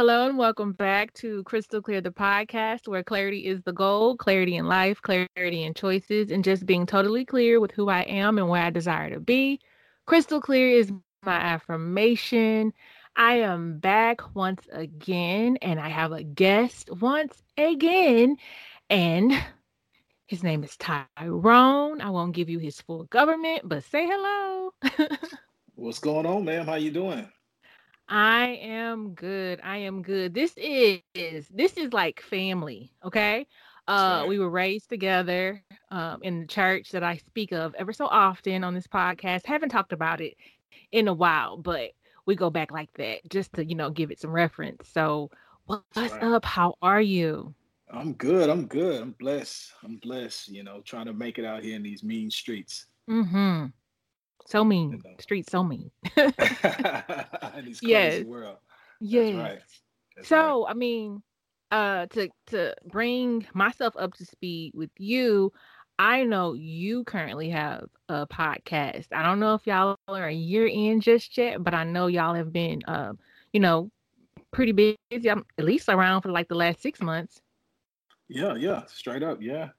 Hello and welcome back to Crystal Clear, the podcast where clarity is the goal, clarity in life, clarity in choices, and just being totally clear with who I am and where I desire to be. Crystal clear is my affirmation. I am back once again, and I have a guest once again, and his name is Tyrone. I won't give you his full government, but say hello. What's going on, ma'am? How you doing? I am good. I am good. This is this is like family, okay? Uh, we were raised together um, in the church that I speak of ever so often on this podcast. Haven't talked about it in a while, but we go back like that just to you know give it some reference. So, what's right. up? How are you? I'm good. I'm good. I'm blessed. I'm blessed. You know, trying to make it out here in these mean streets. Mm-hmm. So mean. You know. Streets so mean. yes. World. Yes. Right. so right. I mean, uh, to to bring myself up to speed with you, I know you currently have a podcast. I don't know if y'all are a year in just yet, but I know y'all have been, um, you know, pretty busy. I'm at least around for like the last six months. Yeah, yeah, straight up, yeah.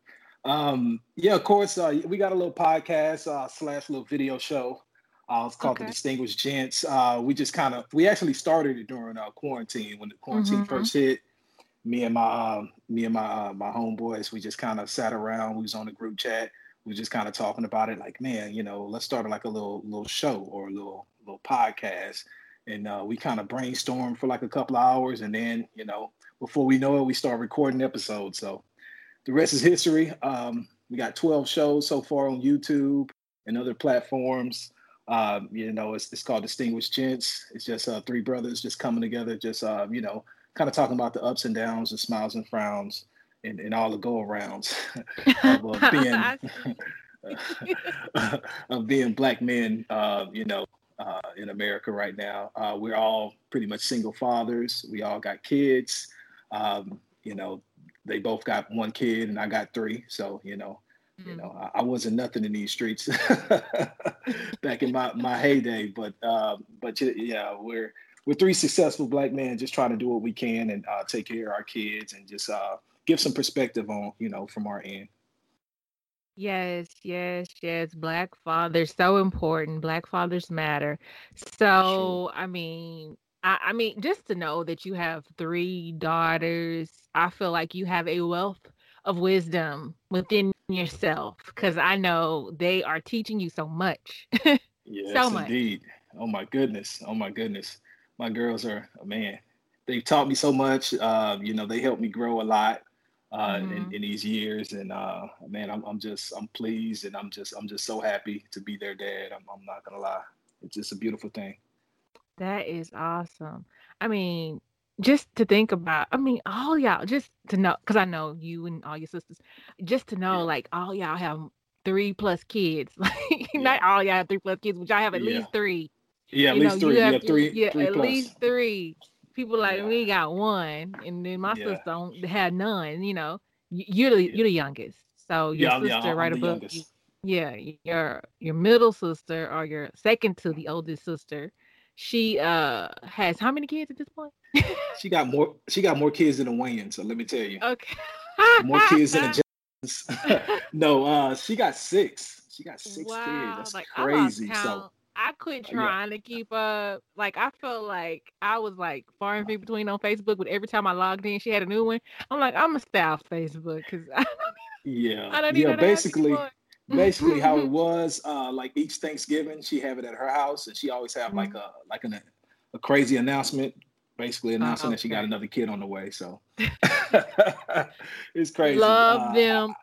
Um, yeah, of course, uh, we got a little podcast uh, slash little video show. Uh, it's called okay. the Distinguished Gents. Uh, we just kind of we actually started it during our quarantine when the quarantine mm-hmm. first hit. Me and my uh, me and my uh, my homeboys, we just kind of sat around. We was on the group chat. We just kind of talking about it, like, man, you know, let's start like a little little show or a little little podcast. And uh, we kind of brainstormed for like a couple hours, and then you know, before we know it, we start recording episodes. So the rest is history. Um, we got 12 shows so far on YouTube and other platforms. Um, you know, it's, it's called Distinguished Gents. It's just uh, three brothers just coming together, just, uh, you know, kind of talking about the ups and downs, the smiles and frowns, and, and all the go arounds of being, of being black men, uh, you know, uh, in America right now. Uh, we're all pretty much single fathers. We all got kids. Um, you know, they both got one kid and I got three. So, you know, mm-hmm. you know, I, I, wasn't nothing in these streets back in my, my heyday, but, uh, but yeah, we're, we're three successful black men just trying to do what we can and uh, take care of our kids and just uh, give some perspective on, you know, from our end. Yes, yes, yes. Black fathers so important. Black fathers matter. So. I mean, I, I mean, just to know that you have three daughters, I feel like you have a wealth of wisdom within yourself because I know they are teaching you so much. yes, so much. indeed. Oh my goodness. Oh my goodness. My girls are oh man. They've taught me so much. Uh, you know, they helped me grow a lot uh, mm-hmm. in, in, these years, and uh, man, I'm, I'm just I'm pleased, and I'm just I'm just so happy to be their dad. I'm, I'm not gonna lie. It's just a beautiful thing. That is awesome. I mean, just to think about, I mean, all y'all, just to know, because I know you and all your sisters, just to know, yeah. like, all y'all have three plus kids. Like, yeah. not all y'all have three plus kids, but y'all have at yeah. least three. Yeah, at you least know, three. Have, yeah, three. Yeah, three at plus. least three. People like me got one, and then my sister don't have none. You know, you're the you're the youngest, so your sister right above you. Yeah, your your middle sister or your second to the oldest sister she uh has how many kids at this point? she got more. She got more kids than a Wayne. So let me tell you. Okay. more kids than a Jones. no, uh, she got six. She got six wow. kids. That's like, crazy. So I quit trying yeah. to keep up. Like I felt like I was like far and few between on Facebook. But every time I logged in, she had a new one. I'm like, I'm a staff Facebook because I don't. Yeah. I don't yeah. Basically basically how it was. Uh, like each Thanksgiving, she have it at her house, and she always have like mm-hmm. a like an, a crazy announcement, basically announcing okay. that she got another kid on the way. So it's crazy. Love uh, them.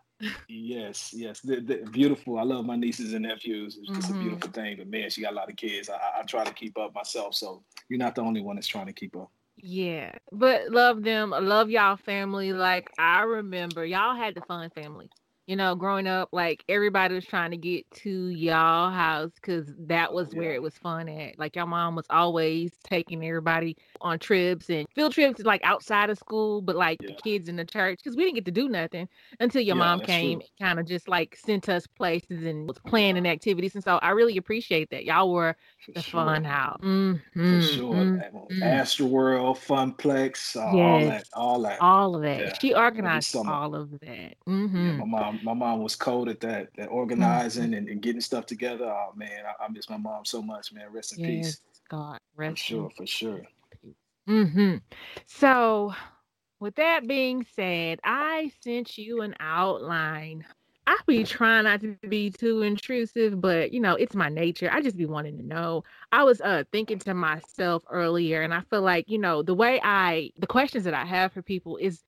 yes, yes, they're, they're beautiful. I love my nieces and nephews. It's just mm-hmm. a beautiful thing. But man, she got a lot of kids. I, I try to keep up myself, so you're not the only one that's trying to keep up. Yeah, but love them. love y'all family. Like I remember, y'all had the fun family. You know, growing up, like everybody was trying to get to y'all house because that was yeah. where it was fun at. Like your mom was always taking everybody on trips and field trips, like outside of school, but like yeah. the kids in the church because we didn't get to do nothing until your yeah, mom came, kind of just like sent us places and was planning activities. And so I really appreciate that y'all were For the sure. fun house. Mm-hmm. For sure, mm-hmm. Astroworld, Funplex, uh, yes. all that, all that, all of that. She organized all of that. Mm-hmm. my mom my mom was cold at that, that organizing mm-hmm. and, and, getting stuff together. Oh man, I, I, miss my mom so much, man. Rest in yes, peace. God, rest. For sure, for sure. Mm-hmm. So, with that being said, I sent you an outline. I be trying not to be too intrusive, but you know, it's my nature. I just be wanting to know. I was uh thinking to myself earlier, and I feel like, you know, the way I the questions that I have for people is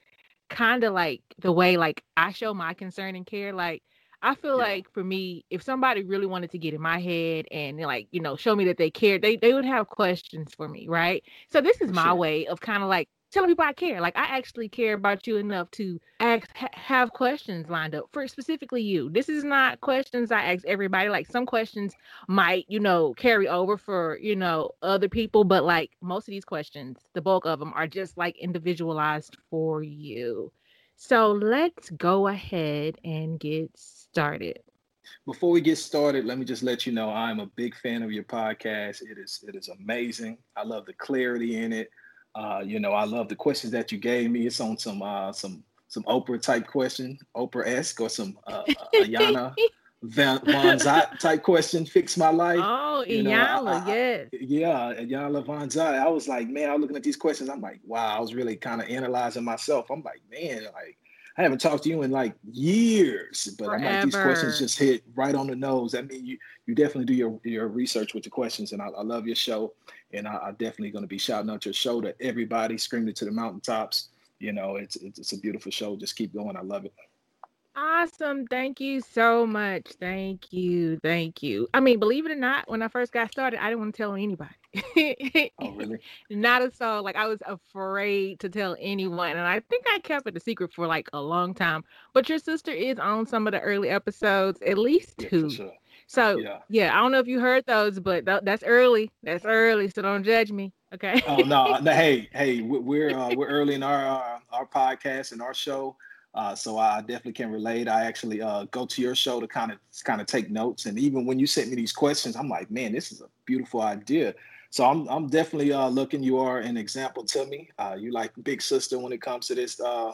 kind of like the way like I show my concern and care. Like I feel yeah. like for me, if somebody really wanted to get in my head and like, you know, show me that they care, they they would have questions for me, right? So this is my sure. way of kind of like telling people I care. Like I actually care about you enough to ask, ha- have questions lined up for specifically you. This is not questions I ask everybody. Like some questions might, you know, carry over for, you know, other people, but like most of these questions, the bulk of them are just like individualized for you. So let's go ahead and get started. Before we get started, let me just let you know I'm a big fan of your podcast. It is it is amazing. I love the clarity in it. Uh, you know, I love the questions that you gave me. It's on some uh, some some Oprah type question, Oprah esque, or some uh, Iyanla Van, Vanzant type question. Fix my life. Oh, you Iyanla, yes. Yeah, Iyanla Vanzant. I was like, man, I was looking at these questions. I'm like, wow. I was really kind of analyzing myself. I'm like, man, like I haven't talked to you in like years, but Forever. I'm like these questions just hit right on the nose. I mean, you you definitely do your your research with the questions, and I, I love your show, and I, am definitely going to be shouting out your show to everybody, screaming it to the mountaintops. You know, it's, it's it's a beautiful show. Just keep going. I love it. Awesome. Thank you so much. Thank you. Thank you. I mean, believe it or not, when I first got started, I didn't want to tell anybody. oh, really? Not a soul. Like I was afraid to tell anyone. And I think I kept it a secret for like a long time. But your sister is on some of the early episodes, at least two. Yeah, sure. So yeah. yeah. I don't know if you heard those, but th- that's early. That's early. So don't judge me. Okay. oh no, no, hey, hey, we're uh, we're early in our uh, our podcast and our show. Uh, so I definitely can relate. I actually uh, go to your show to kind of kind of take notes, and even when you sent me these questions, I'm like, man, this is a beautiful idea. So I'm I'm definitely uh, looking. You are an example to me. Uh, you like big sister when it comes to this uh,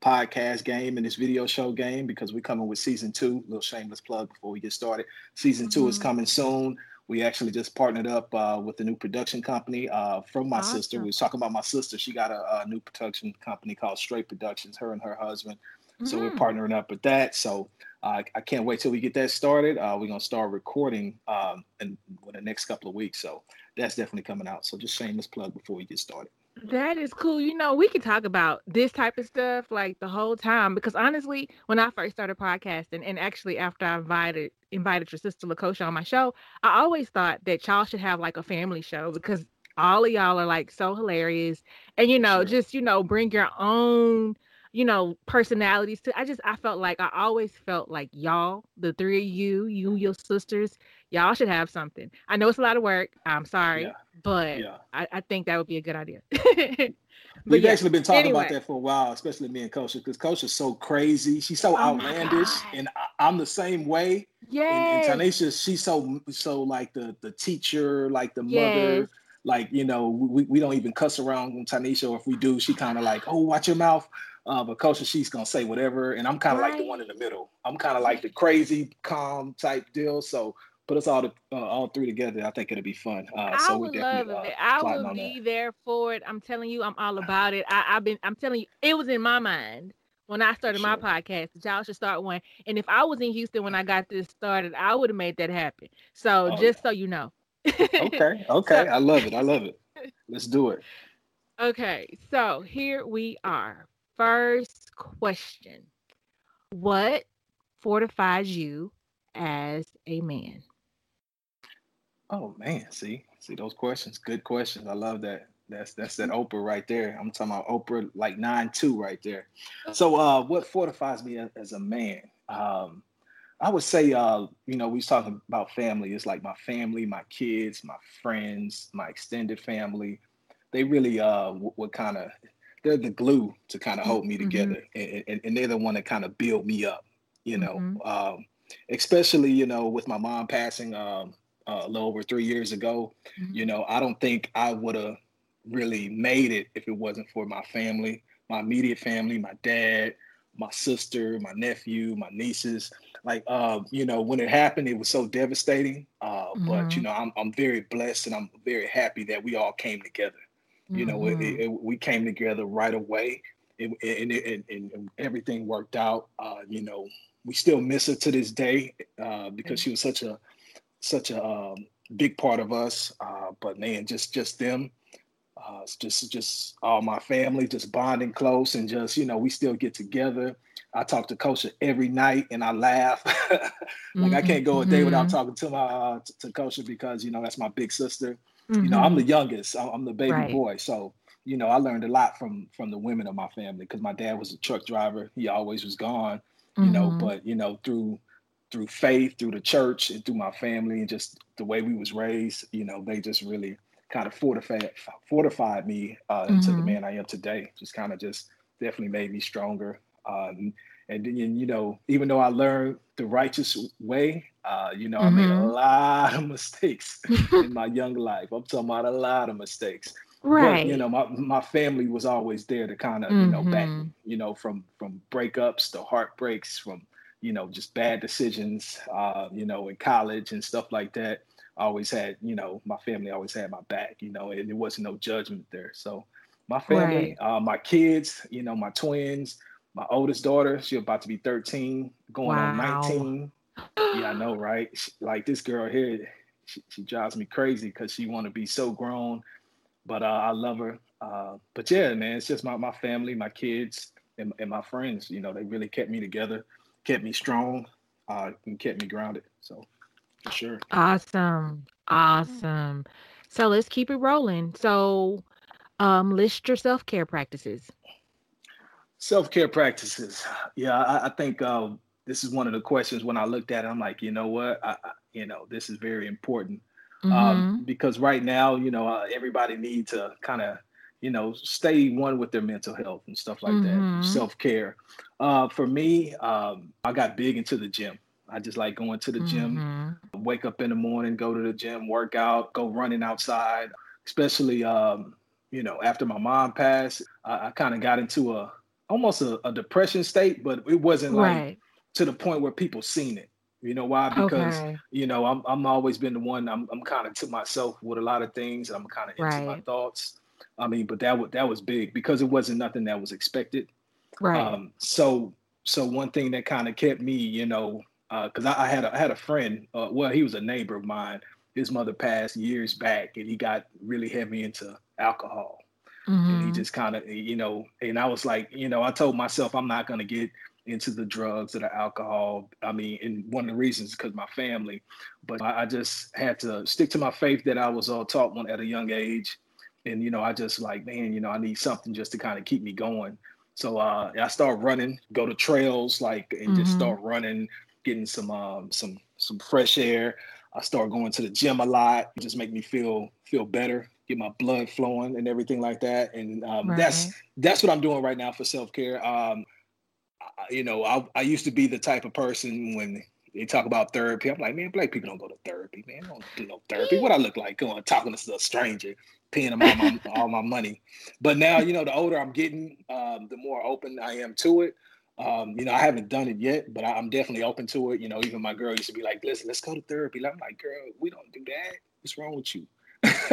podcast game and this video show game because we're coming with season two. Little shameless plug before we get started. Season mm-hmm. two is mm-hmm. coming soon. We actually just partnered up uh, with a new production company uh, from my awesome. sister. We was talking about my sister. She got a, a, new production company called Straight Productions. Her and her husband. Mm-hmm. So we're mm-hmm. partnering up with that. So uh, I can't wait till we get that started. Uh, we're gonna start recording um, in, in the next couple of weeks. So that's definitely coming out. So just shameless plug before we get started. That is cool. You know, we can talk about this type of stuff like the whole time because honestly, when I first started podcasting, and actually after I invited invited your sister Lakosha on my show, I always thought that y'all should have like a family show because all of y'all are like so hilarious, and you know, just you know, bring your own you know personalities to i just i felt like i always felt like y'all the three of you you your sisters y'all should have something i know it's a lot of work i'm sorry yeah but yeah. I, I, think that would be a good idea. We've yeah. actually been talking anyway. about that for a while, especially me and Kosha, because Kosha is so crazy. She's so oh outlandish, and I, am the same way. Yeah. And, and Tanisha, she's so so like the the teacher, like the yes. mother. Like you know, we, we don't even cuss around Tanisha, or if we do, she kind of like, oh, watch your mouth. Uh, but Kosha, she's gonna say whatever, and I'm kind of right. like the one in the middle. I'm kind of like the crazy, calm type deal. So put us all to, uh, all three together. I think it'll be fun. Uh, I would love uh, it. I will be that. there for it. I'm telling you, I'm all about it. I, have been. I'm telling you, it was in my mind when I started sure. my podcast. Y'all should start one. And if I was in Houston when I got this started, I would have made that happen. So oh, just yeah. so you know. okay. Okay. So, I love it. I love it. Let's do it. Okay. So here we are. First question: What fortifies you as a man? Oh man, see, see those questions. Good questions. I love that. That's that's that Oprah right there. I'm talking about Oprah like nine two right there. So uh what fortifies me as, a man? Um, I would say, uh, you know, we was talking about family. It's like my family, my kids, my friends, my extended family. They really uh would kind of they're the glue to kind of hold me mm-hmm. together, and, and, and, they're the one that kind of build me up. You know, mm-hmm. um, especially you know with my mom passing um, uh, a little over three years ago. Mm-hmm. You know, I don't think I would have really made it if it wasn't for my family, my immediate family, my dad, my sister, my nephew, my nieces. Like, uh, you know, when it happened, it was so devastating. Uh, mm-hmm. But you know, I'm I'm very blessed and I'm very happy that we all came together. You know, mm-hmm. it, it, we came together right away, and, and, and everything worked out. Uh, you know, we still miss her to this day uh, because she was such a such a um, big part of us. Uh, but man, just just them uh, just just all my family just bonding close and just you know we still get together i talk to kosha every night and i laugh like mm-hmm. i can't go a day without mm-hmm. talking to my uh, to kosha because you know that's my big sister mm-hmm. you know i'm the mm-hmm. youngest i'm the baby right. boy so you know i learned a lot from from the women of my family because my dad was a truck driver he always was gone you mm-hmm. know but you know through through faith through the church and through my family and just the way we was raised you know they just really kind of fortified fortified me uh, mm-hmm. into the mm-hmm. man I am today. Just kind of just definitely made me stronger. Um, and then you know, even though I learned the righteous way, uh, you know, mm-hmm. I made a mm-hmm. lot of mistakes in my young life. I'm talking about a lot of mistakes. Right. But, you know, my my family was always there to kind of, mm-hmm. you know, back, mm-hmm. you know, from from breakups to heartbreaks, from you know, just bad decisions, uh, you know, in college and stuff like that I always had, you know, my family always had my back, you know, and there wasn't no judgment there. So my family, right. uh, my kids, you know, my twins, my oldest daughter, she's about to be 13, going wow. on 19. yeah, I know, right? She, like this girl here, she, she drives me crazy because she want to be so grown, but uh, I love her. Uh, but yeah, man, it's just my, my family, my kids, and, and my friends. You know, they really kept me together, kept me strong, uh, and kept me grounded. So for sure. Awesome. Awesome. So let's keep it rolling. So um list your self-care practices. Self-care practices. Yeah, I, I think uh, this is one of the questions when I looked at it, I'm like, you know what? I, I, you know, this is very important. Um, mm-hmm. Um, because right now, you know, uh, everybody need to kind of, you know, stay one with their mental health and stuff like mm-hmm. that, self care. Uh, for me, um, I got big into the gym. I just like going to the gym, mm-hmm. wake up in the morning, go to the gym, work out, go running outside. Especially, um, you know, after my mom passed, I, I kind of got into a almost a, a, depression state, but it wasn't right. like to the point where people seen it. You know why? Because okay. you know I'm I'm always been the one. I'm I'm kind of to myself with a lot of things. I'm kind of into right. my thoughts. I mean, but that was that was big because it wasn't nothing that was expected. Right. Um, so so one thing that kind of kept me, you know, because uh, I, I, had a, I had a friend. Uh, well, he was a neighbor of mine. His mother passed years back, and he got really heavy into alcohol. Mm-hmm. And he mm-hmm. just kind of, you know, and I was like, you know, I told myself I'm not going to get into the drugs or the alcohol. I mean, and one of the reasons because my family, but I, I, just had to stick to my faith that I was all taught one at a young age. And, you know, I just like, man, you know, I need something just to kind of keep me going. So uh, I start running, go to trails, like, and mm-hmm. just start running, getting some um, some some fresh air. I start going to the gym a lot. It just make me feel feel better, get my blood flowing and everything like that. And um, right. that's that's what I'm doing right now for self care. Um, you know, I, I used to be the type of person when they talk about therapy. I'm like, man, black people don't go to therapy, man. I don't do no therapy. What I look like going talking to a stranger, paying them all my, all my money. But now, you know, the older I'm getting, um, the more open I am to it. Um, you know, I haven't done it yet, but I, am definitely open to it. You know, even my girl used to be like, "Listen, let's go to therapy." I'm like, "Girl, we don't do that. What's wrong with you?"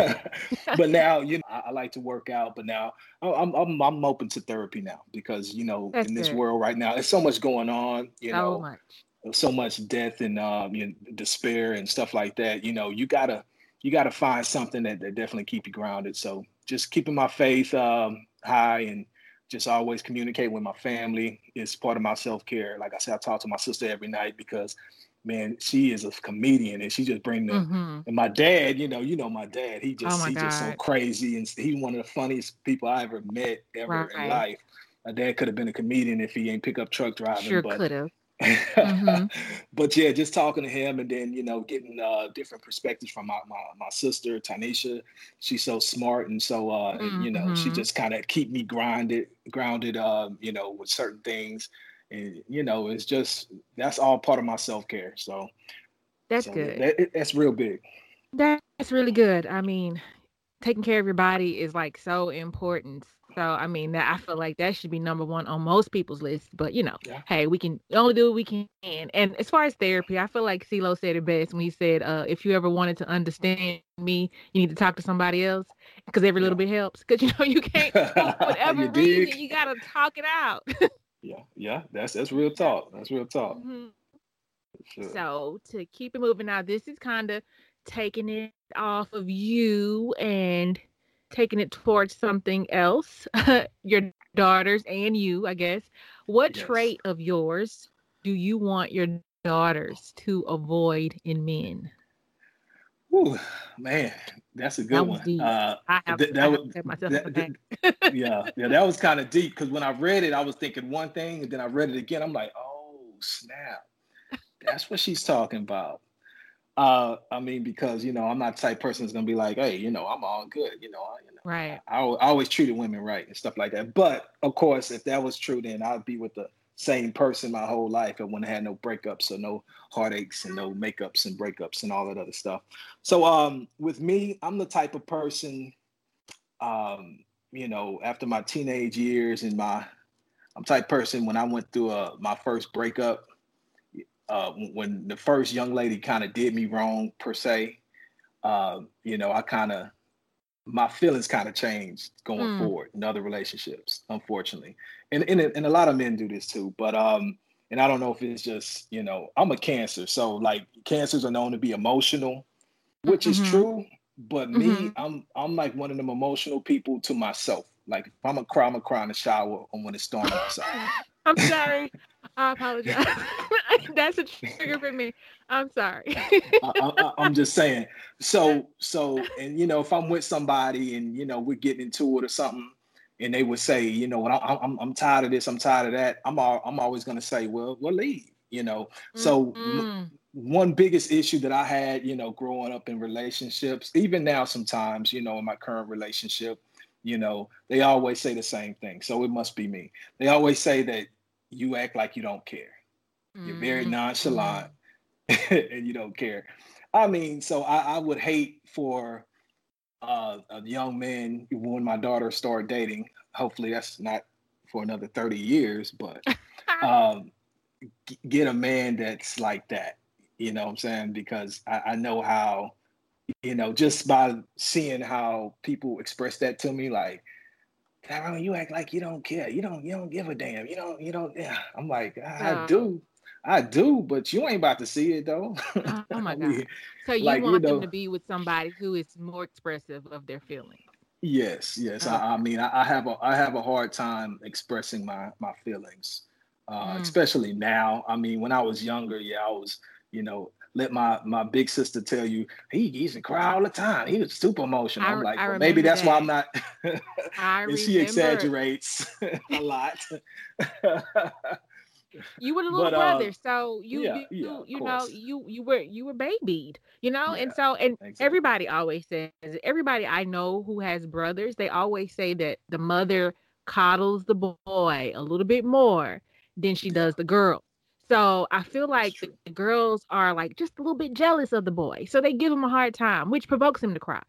but now, you know, I, I, like to work out. But now, I'm I'm I'm open to therapy now because you know, That's in this good. world right now, there's so much going on. You so know, much. so much death and um, you know, despair and stuff like that. You know, you gotta you gotta find something that, that definitely keep you grounded. So just keeping my faith um, high and just always communicate with my family is part of my self-care like i said i talk to my sister every night because man she is a comedian and she just bring the mm-hmm. and my dad you know you know my dad he just oh he's just so crazy and he's one of the funniest people i ever met ever right. in life my dad could have been a comedian if he ain't pick up truck driving sure could have mm-hmm. but yeah, just talking to him and then, you know, getting uh, different perspectives from my, my, my sister, Tanisha. She's so smart. And so, uh, mm-hmm. you know, she mm-hmm. just kind of keep me grounded, grounded, um, you know, with certain things. And, you know, it's just, that's all part of my self-care. So that's so good. That, that's real big. That's really good. I mean, taking care of your body is like so important. So I mean that I feel like that should be number one on most people's list. But you know, yeah. hey, we can only do what we can. And as far as therapy, I feel like CeeLo said it best when he said, uh, if you ever wanted to understand me, you need to talk to somebody else because every yeah. little bit helps. Because you know you can't whatever you reason dig. you gotta talk it out. yeah, yeah, that's that's real talk. That's real talk. Mm-hmm. Sure. So to keep it moving now, this is kind of taking it off of you and taking it towards something else, your daughters and you, I guess. What yes. trait of yours do you want your daughters to avoid in men? Ooh, man, that's a good that one. Uh, I have, th- that, was, that, yeah, yeah, that was kind of deep because when I read it, I was thinking one thing, and then I read it again. I'm like, oh snap, that's what she's talking about. Uh, I mean, because you know, I'm not the type person that's gonna be like, hey, you know, I'm all good, you know, you know right. I, I, always treated women right and stuff like that. But of course, if that was true, then I'd be with the same person my whole life. I wouldn't have no breakups or no heartaches and no makeups and breakups and all that other stuff. So um, with me, I'm the type of person, um, you know, after my teenage years and my, I'm type person when I went through uh, my first breakup uh, when the first young lady kind of did me wrong per se, uh, you know, I kind of my feelings kind of changed going mm. forward in other relationships, unfortunately, and, and and a lot of men do this too. But um, and I don't know if it's just you know I'm a Cancer, so like cancers are known to be emotional, which mm-hmm. is true. But me, mm-hmm. I'm I'm like one of them emotional people to myself. Like if I'm a cry, I'm a cry in the shower or when it's storming outside. I'm sorry. I apologize. That's a trigger for me. I'm sorry. I, am just saying. So, so, and you know, if I'm with somebody and you know we're getting into it or something, and they would say, you know, I'm I'm, I'm tired of this, I'm tired of that. I'm all, I'm always going to say, well, we'll leave. You know, so. Mm-hmm. one biggest issue that I had, you know, growing up in relationships, even now sometimes, you know, in my current relationship, you know, they always say the same thing. So it must be me. They always say that you act like you don't care. You're very mm-hmm. nonchalant and you don't care. I mean, so I, I would hate for uh, a young man when my daughter start dating. Hopefully, that's not for another 30 years, but um, g- get a man that's like that. You know what I'm saying? Because I, I know how, you know, just by seeing how people express that to me, like, Tyrone, you act like you don't care. You don't. You don't give a damn. You don't. You don't. Yeah. I'm like, I, I do. I do, but you ain't about to see it though. oh, oh my god! So you like, want you know, them to be with somebody who is more expressive of their feelings? Yes, yes. Okay. I, I, mean, I, I, have a I have a hard time expressing my my feelings, uh, mm. especially now. I mean, when I was younger, yeah, I was, you know, let my my big sister tell you he used to cry all the time. He was super emotional. I, I'm like, well, maybe that's that. why I'm not. and she exaggerates a lot. you were the little but, brother, uh, so you yeah, you, yeah, you know you you were you were babied, you know, yeah, and so and exactly. everybody always says everybody I know who has brothers, they always say that the mother coddles the boy a little bit more than she does the girl. So I feel like the girls are like just a little bit jealous of the boy. So they give him a hard time, which provokes him to cry.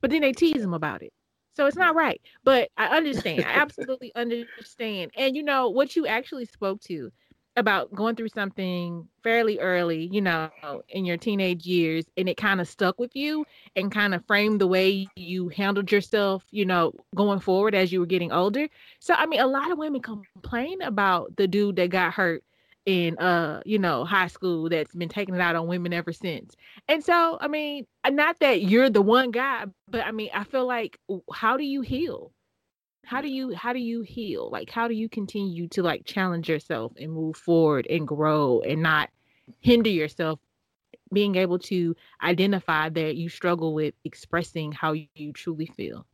But then they tease him about it. So it's not mm. right. But I understand. I absolutely understand. And you know what you actually spoke to about going through something fairly early, you know, in your teenage years, and it kind of stuck with you and kind of framed the way you handled yourself, you know, going forward as you were getting older. So, I mean, a lot of women complain about the dude that got hurt in uh you know high school that's been taking it out on women ever since. And so i mean uh, not that you're the one guy but i mean i feel like how do you heal? How do you how do you heal? Like how do you continue to like challenge yourself and move forward and grow and not hinder yourself being able to identify that you struggle with expressing how you truly feel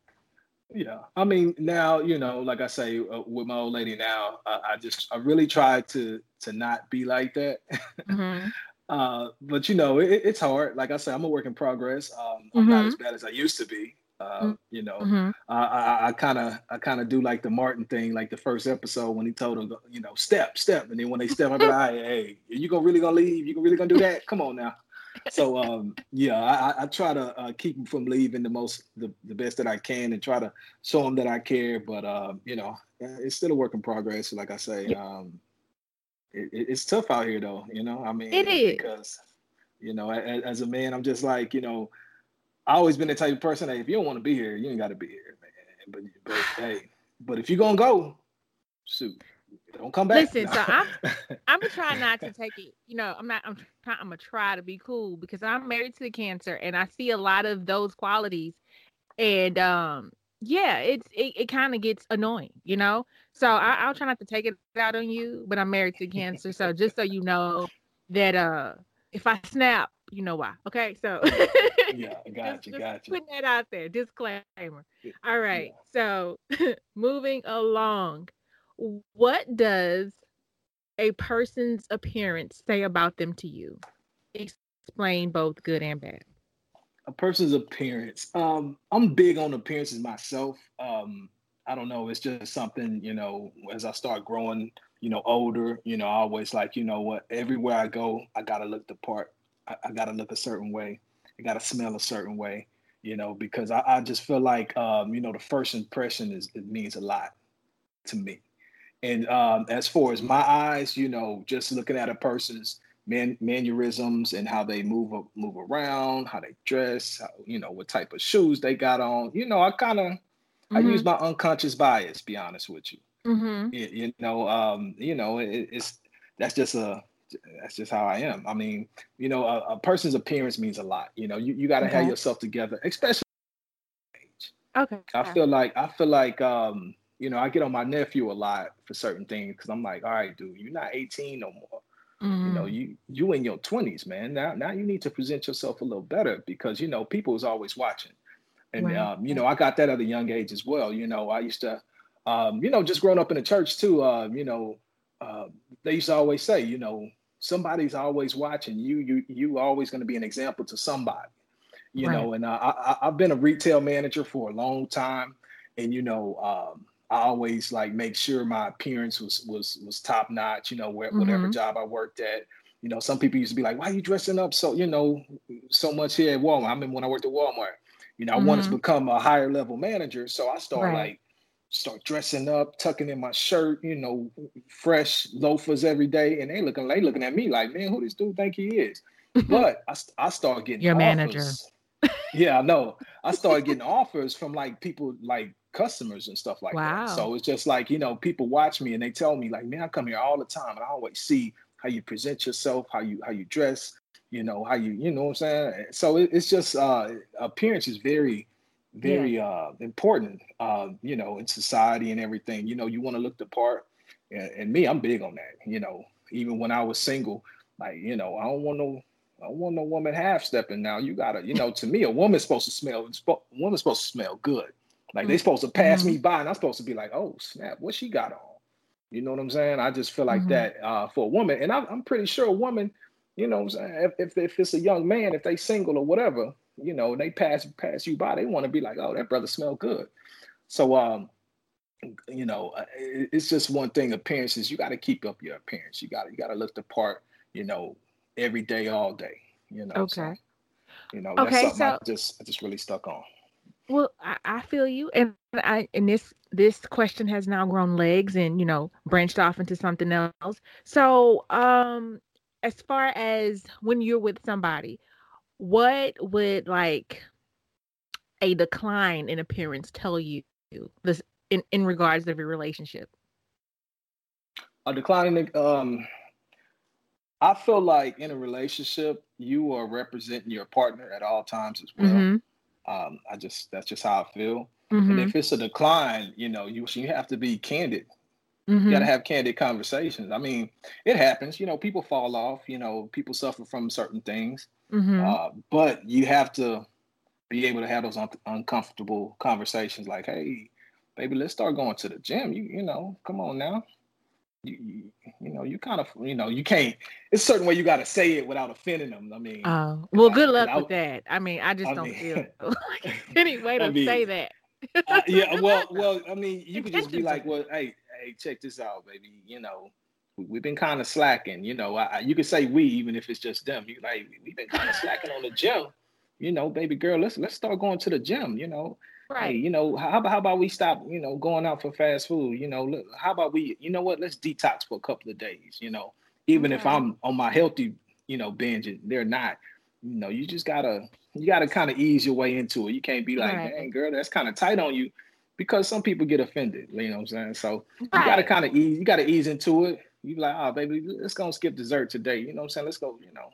Yeah, I mean now you know, like I say uh, with my old lady now, uh, I just I really try to to not be like that. Mm-hmm. uh, but you know, it, it's hard. Like I said, I'm a work in progress. Um, I'm mm-hmm. not as bad as I used to be. Uh, mm, you know, mm-hmm. I kind of I kind of do like the Martin thing, like the first episode when he told him, you know, step, step, and then when they step, I'm like, hey, hey, you gonna really gonna leave? You going really gonna do that? Come on now. So um, yeah, I, I try to uh, keep them from leaving the most the, the best that I can and try to show them that I care. But uh, you know, it's still a work in progress. Like I say, um, it, it's tough out here though. You know, I mean, it is because you know, as, as a man, I'm just like you know I always been the type of person. Hey, if you don't want to be here, you ain't got to be here, man. But but hey, but if you're gonna go, shoot, don't come back. Listen, so I'm I'm gonna try not to take it. You know, I'm not. I'm trying. I'm gonna try to be cool because I'm married to the cancer, and I see a lot of those qualities, and um, yeah, it's it, it kind of gets annoying, you know. So I, I'll try not to take it out on you, but I'm married to cancer, so just so you know that uh, if I snap, you know why. Okay, so yeah, I got you, got you. Putting that out there, disclaimer. All right, yeah. so moving along, what does a person's appearance say about them to you? Explain both good and bad. A person's appearance. Um, I'm big on appearances myself. Um, I don't know. It's just something you know. As I start growing, you know, older, you know, I always like, you know what? Everywhere I go, I gotta look the part I, I got to look a certain way. I got to smell a certain way, you know, because I, I just feel like, um, you know, the first impression is it means a lot to me. And um, as far as my eyes, you know, just looking at a person's man, mannerisms and how they move move around, how they dress, how, you know, what type of shoes they got on, you know, I kind of mm-hmm. I use my unconscious bias. Be honest with you. Mm-hmm. You, you, know, um, you know, it, it's that's just a that's just how I am. I mean, you know, a, a person's appearance means a lot. You know, you, you got to okay. have yourself together, especially. Okay. I feel like I feel like um, you know, I get on my nephew a lot for certain things because I'm like, all right, dude, you're not 18 no more. Mm-hmm. You know, mm-hmm. you you in your 20s, man. Now now you need to present yourself a little better because you know people is always watching. And right. um, you know, I got that at a young age as well. You know, I used to um, you know, just growing up in the church too, uh, you know, uh, they used to always say, you know, somebody's always watching you. You you always going to be an example to somebody, you right. know. And uh, I, I have been a retail manager for a long time, and you know, um, I always like make sure my appearance was was was top notch. You know, where, mm-hmm. whatever job I worked at. You know, some people used to be like, "Why are you dressing up so you know so much here at Walmart?" I mean, when I worked at Walmart, you know, I mm-hmm. wanted to mm-hmm. become a higher level manager, so I started right. like start dressing up, tucking in my shirt, you know, fresh loafers every day, and they looking they looking at me like, man, who this dude think he is? But I I start getting your offers. manager. yeah, I know. I started getting offers from like people like customers and stuff like wow. that. So it's just like you know, people watch me and they tell me like, man, I come here all the time and I always see how you present yourself, how you how you dress, you know, how you you know what I'm saying. So it, it's just uh appearance is very very yeah. uh, important, uh, you know, in society and everything. You know, you want to look the part. And, and, me, I'm big on that. You know, even when I was single, like, you know, I don't want no, I don't want no woman half stepping. Now you gotta, you know, to me, a woman's supposed to smell. A woman's supposed to smell good. Like they supposed to pass mm-hmm. me by, and I'm supposed to be like, oh snap, what she got on? You know what I'm saying? I just feel like mm-hmm. that uh, for a woman, and I'm, I'm pretty sure a woman, you know, if, if if it's a young man, if they single or whatever, you know, they pass pass you by, they want to be like, oh, that brother smell good. So, um, you know, uh, it's just one thing. Appearances, you got to keep up your appearance. You got you got to look the part. You know, every day, all day. You know. Okay. So, you know, okay, that's something so, I just I just really stuck on. Well, I, I feel you, and I and this this question has now grown legs and you know branched off into something else. So, um, as far as when you're with somebody, what would like a decline in appearance tell you this in, in regards of your relationship? A decline in um I feel like in a relationship you are representing your partner at all times as well. Mm-hmm. Um, I just that's just how I feel. Mm-hmm. And if it's a decline, you know, you you have to be candid. Mm-hmm. You got to have candid conversations. I mean, it happens. You know, people fall off. You know, people suffer from certain things. Mm-hmm. Uh, but you have to be able to have those un- uncomfortable conversations like, hey, baby, let's start going to the gym. You you know, come on now. You, you, you know, you kind of, you know, you can't. It's a certain way you got to say it without offending them. I mean, oh well, good luck I, with that. I mean, I just I don't mean, feel like any way to I mean, say that. uh, yeah, well, well, I mean, you could just be like, well, hey, hey, check this out, baby. You know, we've been kind of slacking. You know, I, you could say we, even if it's just them. You like, we've been kind of slacking on the gym. You know, baby girl, let's let's start going to the gym. You know, Right. Hey, you know, how, how about we stop, you know, going out for fast food? You know, look, how about we, you know what, let's detox for a couple of days, you know, even if I'm on my healthy, you know, binge and they're not, you know, you just gotta, you gotta kind of ease your way into it. You can't be like, right. dang, girl, that's kind of tight on you because some people get offended, you know what I'm saying? So right. you gotta kind of ease, you gotta ease into it. You like, oh, baby, let's go skip dessert today. You know what I'm saying? Let's go, you know.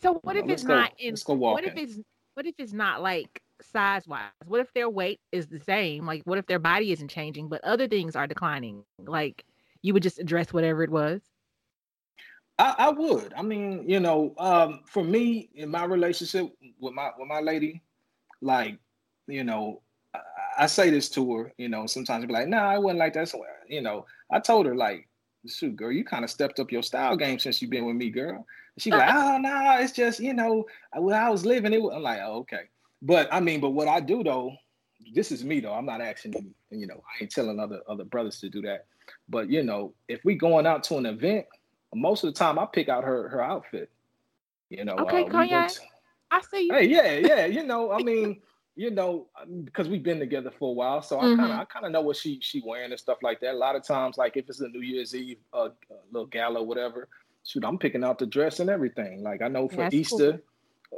So what if know, it's not in, let's go what if it's, what if it's not like size wise? What if their weight is the same? Like, what if their body isn't changing, but other things are declining? Like, you would just address whatever it was. I, I would. I mean, you know, um, for me in my relationship with my with my lady, like, you know, I, I say this to her. You know, sometimes be like, "Nah, I wouldn't like that." So, you know, I told her like, "Shoot, girl, you kind of stepped up your style game since you've been with me, girl." She like, "Oh no, it's just you know, when I was living it." I'm like, "Oh, okay." But I mean, but what I do though, this is me though. I'm not asking you, you know, I ain't telling other other brothers to do that. But you know, if we going out to an event, most of the time I pick out her her outfit. You know, okay, uh, Kanye. I see you. Hey, yeah, yeah. You know, I mean, you know, because we've been together for a while, so mm-hmm. I kind of I kind of know what she she wearing and stuff like that. A lot of times, like if it's a New Year's Eve, uh, little gala, whatever, shoot, I'm picking out the dress and everything. Like I know for That's Easter. Cool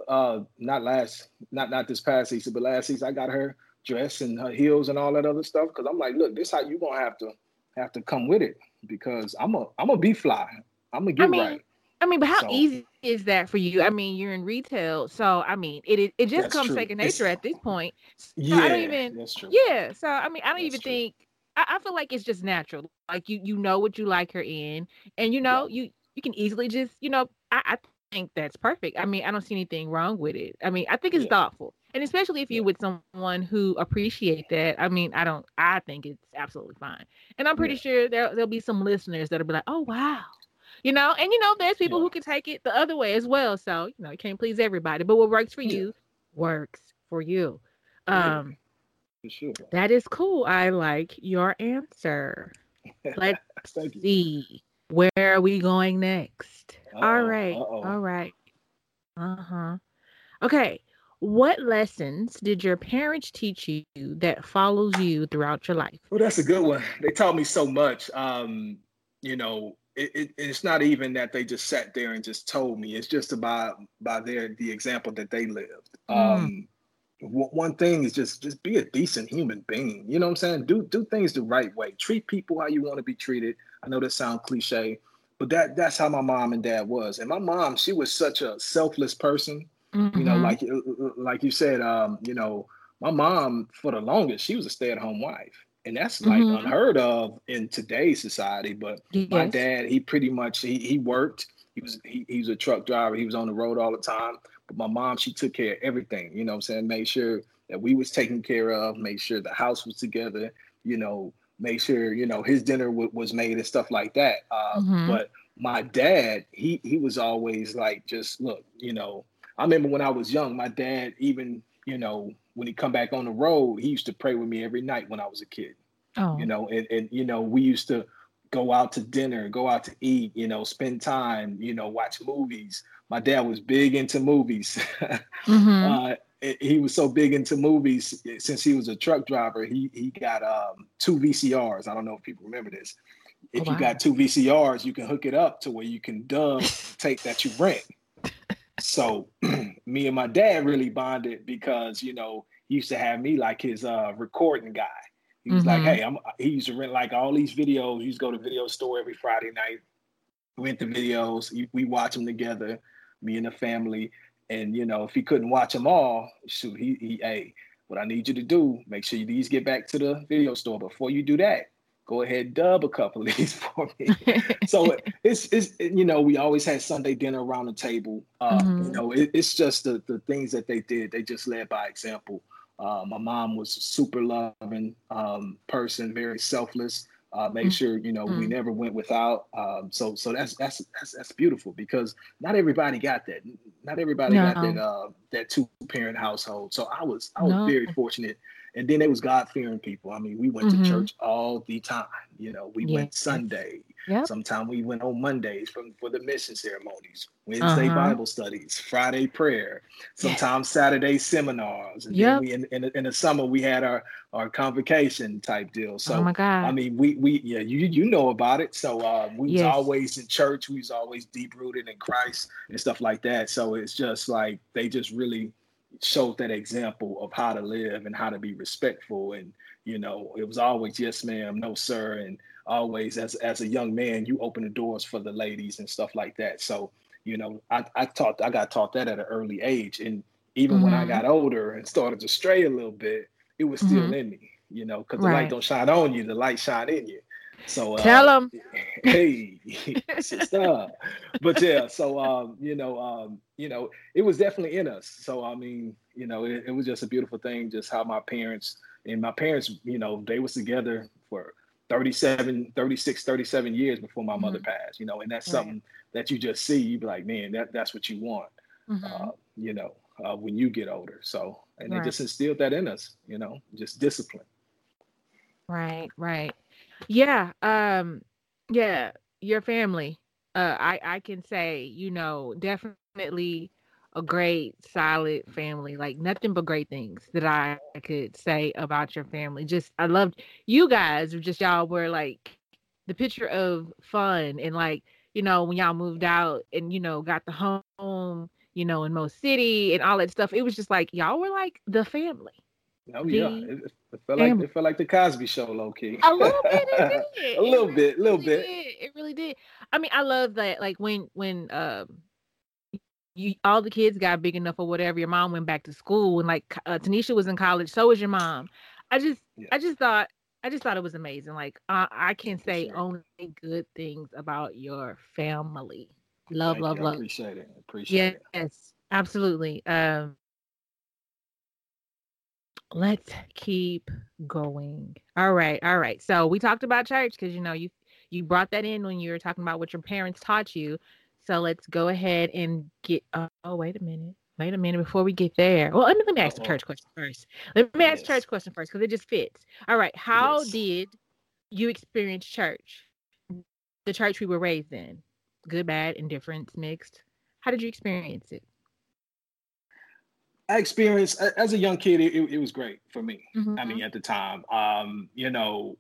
uh not last not not this past season, but last season I got her dress and her heels and all that other stuff because I'm like, look, this how you gonna have to have to come with it because I'm a I'm a be fly. I'm gonna get I mean, right. I mean, but how so, easy is that for you? I mean, you're in retail, so I mean, it it, it just comes true. second nature it's, at this point. So yeah, I don't even. That's true. Yeah, so I mean, I don't that's even true. think. I, I, feel like it's just natural. Like you, you know what you like her in, and you know yeah. you you can easily just you know. I, I think that's perfect. I mean, I don't see anything wrong with it. I mean, I think it's yeah. thoughtful. And especially if you're with someone who appreciate that. I mean, I don't I think it's absolutely fine. And I'm pretty yeah. sure there there'll be some listeners that'll be like, "Oh, wow." You know, and you know, there's people yeah. who can take it the other way as well. So, you know, you can't please everybody, but what works for you works for you. Um sure. That is cool. I like your answer. Let's see. Where are we going next? Uh-oh, all right. Uh-oh. All right. Uh huh. Okay. What lessons did your parents teach you that follows you throughout your life? Well, that's a good one. They taught me so much. Um, you know, it, it, it's not even that they just sat there and just told me. It's just about by their the example that they lived. Mm. One thing is just just be a decent human being. You know what I'm saying? Do do things the right way. Treat people how you want to be treated. I know that sounds cliche, but that that's how my mom and dad was. And my mom, she was such a selfless person. Mm-hmm. You know, mm-hmm. like uh, uh, like you said, um, you know, my mom for the longest, she was a stay-at-home wife. And that's like mm-hmm. unheard of in today's society. But yes. my dad, he pretty much he, he worked. He was he, he was a truck driver. He was on the road all the time. But my mom, she took care of everything. You know I'm saying? Made sure that we was taken care of, made sure the house was together, you know, make sure you know his dinner w- was made and stuff like that. Uh, mm-hmm. But my dad, he he was always like, just look, you know. I remember when I was young, my dad even you know when he come back on the road, he used to pray with me every night when I was a kid. Oh. You know, and, and you know we used to go out to dinner, go out to eat, you know, spend time, you know, watch movies. My dad was big into movies. mm-hmm. uh, he was so big into movies since he was a truck driver. He he got um, two VCRs. I don't know if people remember this. If wow. you got two VCRs, you can hook it up to where you can dub tape that you rent. So me and my dad really bonded because you know he used to have me like his uh, recording guy. He was mm-hmm. like, "Hey, I'm." He used to rent like all these videos. He used to go to video store every Friday night, rent the videos. We watch them together, me and the family and you know, if he couldn't watch them all, shoot, he he hey, what I need you to do, make sure you these get back to the video store. Before you do that, go ahead dub a couple of these for me. so it's it's you know we always had Sunday dinner around the table. Uh, mm-hmm. You know it, it's just the the things that they did. They just led by example. Uh, my mom was a super loving um, person, very selfless. Uh, make mm-hmm. sure you know mm-hmm. we never went without. Um, so so that's, that's that's that's beautiful because not everybody got that. Not everybody no. got that uh, that two parent household. So I was I was no. very fortunate and then it was God fearing people. I mean, we went mm-hmm. to church all the time. You know, we went Sunday. Yep. Sometimes we went on Mondays from for the mission ceremonies, Wednesday uh-huh. Bible studies, Friday prayer, sometimes yes. Saturday seminars. And yep. then we in, in, in, the summer we had our our convocation type deal. So oh my God. I mean, we we yeah, you you know about it. So um, we yes. was always in church. We was always deep rooted in Christ and stuff like that. So it's just like they just really showed that example of how to live and how to be respectful and you know it was always yes ma'am no sir and always as as a young man you open the doors for the ladies and stuff like that so you know i i taught i got taught that at an early age and even mm-hmm. when i mm-hmm. got older and started to stray a little bit it was still mm-hmm. in me you know because right. the light don't shine on you the light shine in you so uh, tell them, hey, sister. But yeah, so um, you know, um, you know, it was definitely in us. So I mean, you know, it, it was just a beautiful thing, just how my parents and my parents, you know, they was together for 37, 36, 37 years before my mm-hmm. mother passed. You know, and that's right. something that you just see. You be like, man, that that's what you want. Mm-hmm. Uh, you know, uh, when you get older. So, and right. they just instilled that in us. You know, just discipline. Right, right. Yeah. Um, yeah, your family. Uh, I I can say, you know, definitely a great, solid family. Like nothing but great things that I could say about your family. Just I loved you guys. Just y'all were like the picture of fun and like you know when y'all moved out and you know got the home you know in Mo City and all that stuff. It was just like y'all were like the family. Oh yeah, it, it felt like it felt like the Cosby Show, low key. A little bit, it did. a little it bit, a little really bit. Did. It really did. I mean, I love that. Like when when um, you all the kids got big enough or whatever, your mom went back to school, and like uh, Tanisha was in college, so was your mom. I just, yeah. I just thought, I just thought it was amazing. Like uh, I can say sure. only good things about your family. Love, Thank love, you. love. I appreciate it. Appreciate yes, it. Yes, absolutely. Um, let's keep going. All right, all right. So we talked about church because you know you you brought that in when you were talking about what your parents taught you. So let's go ahead and get. Uh, oh, wait a minute. Wait a minute before we get there. Well, let me, let me ask the church question first. Let me ask yes. church question first because it just fits. All right. How yes. did you experience church? The church we were raised in, good, bad, indifference, mixed. How did you experience it? I experienced as a young kid, it, it was great for me. Mm-hmm. I mean, at the time, um, you know,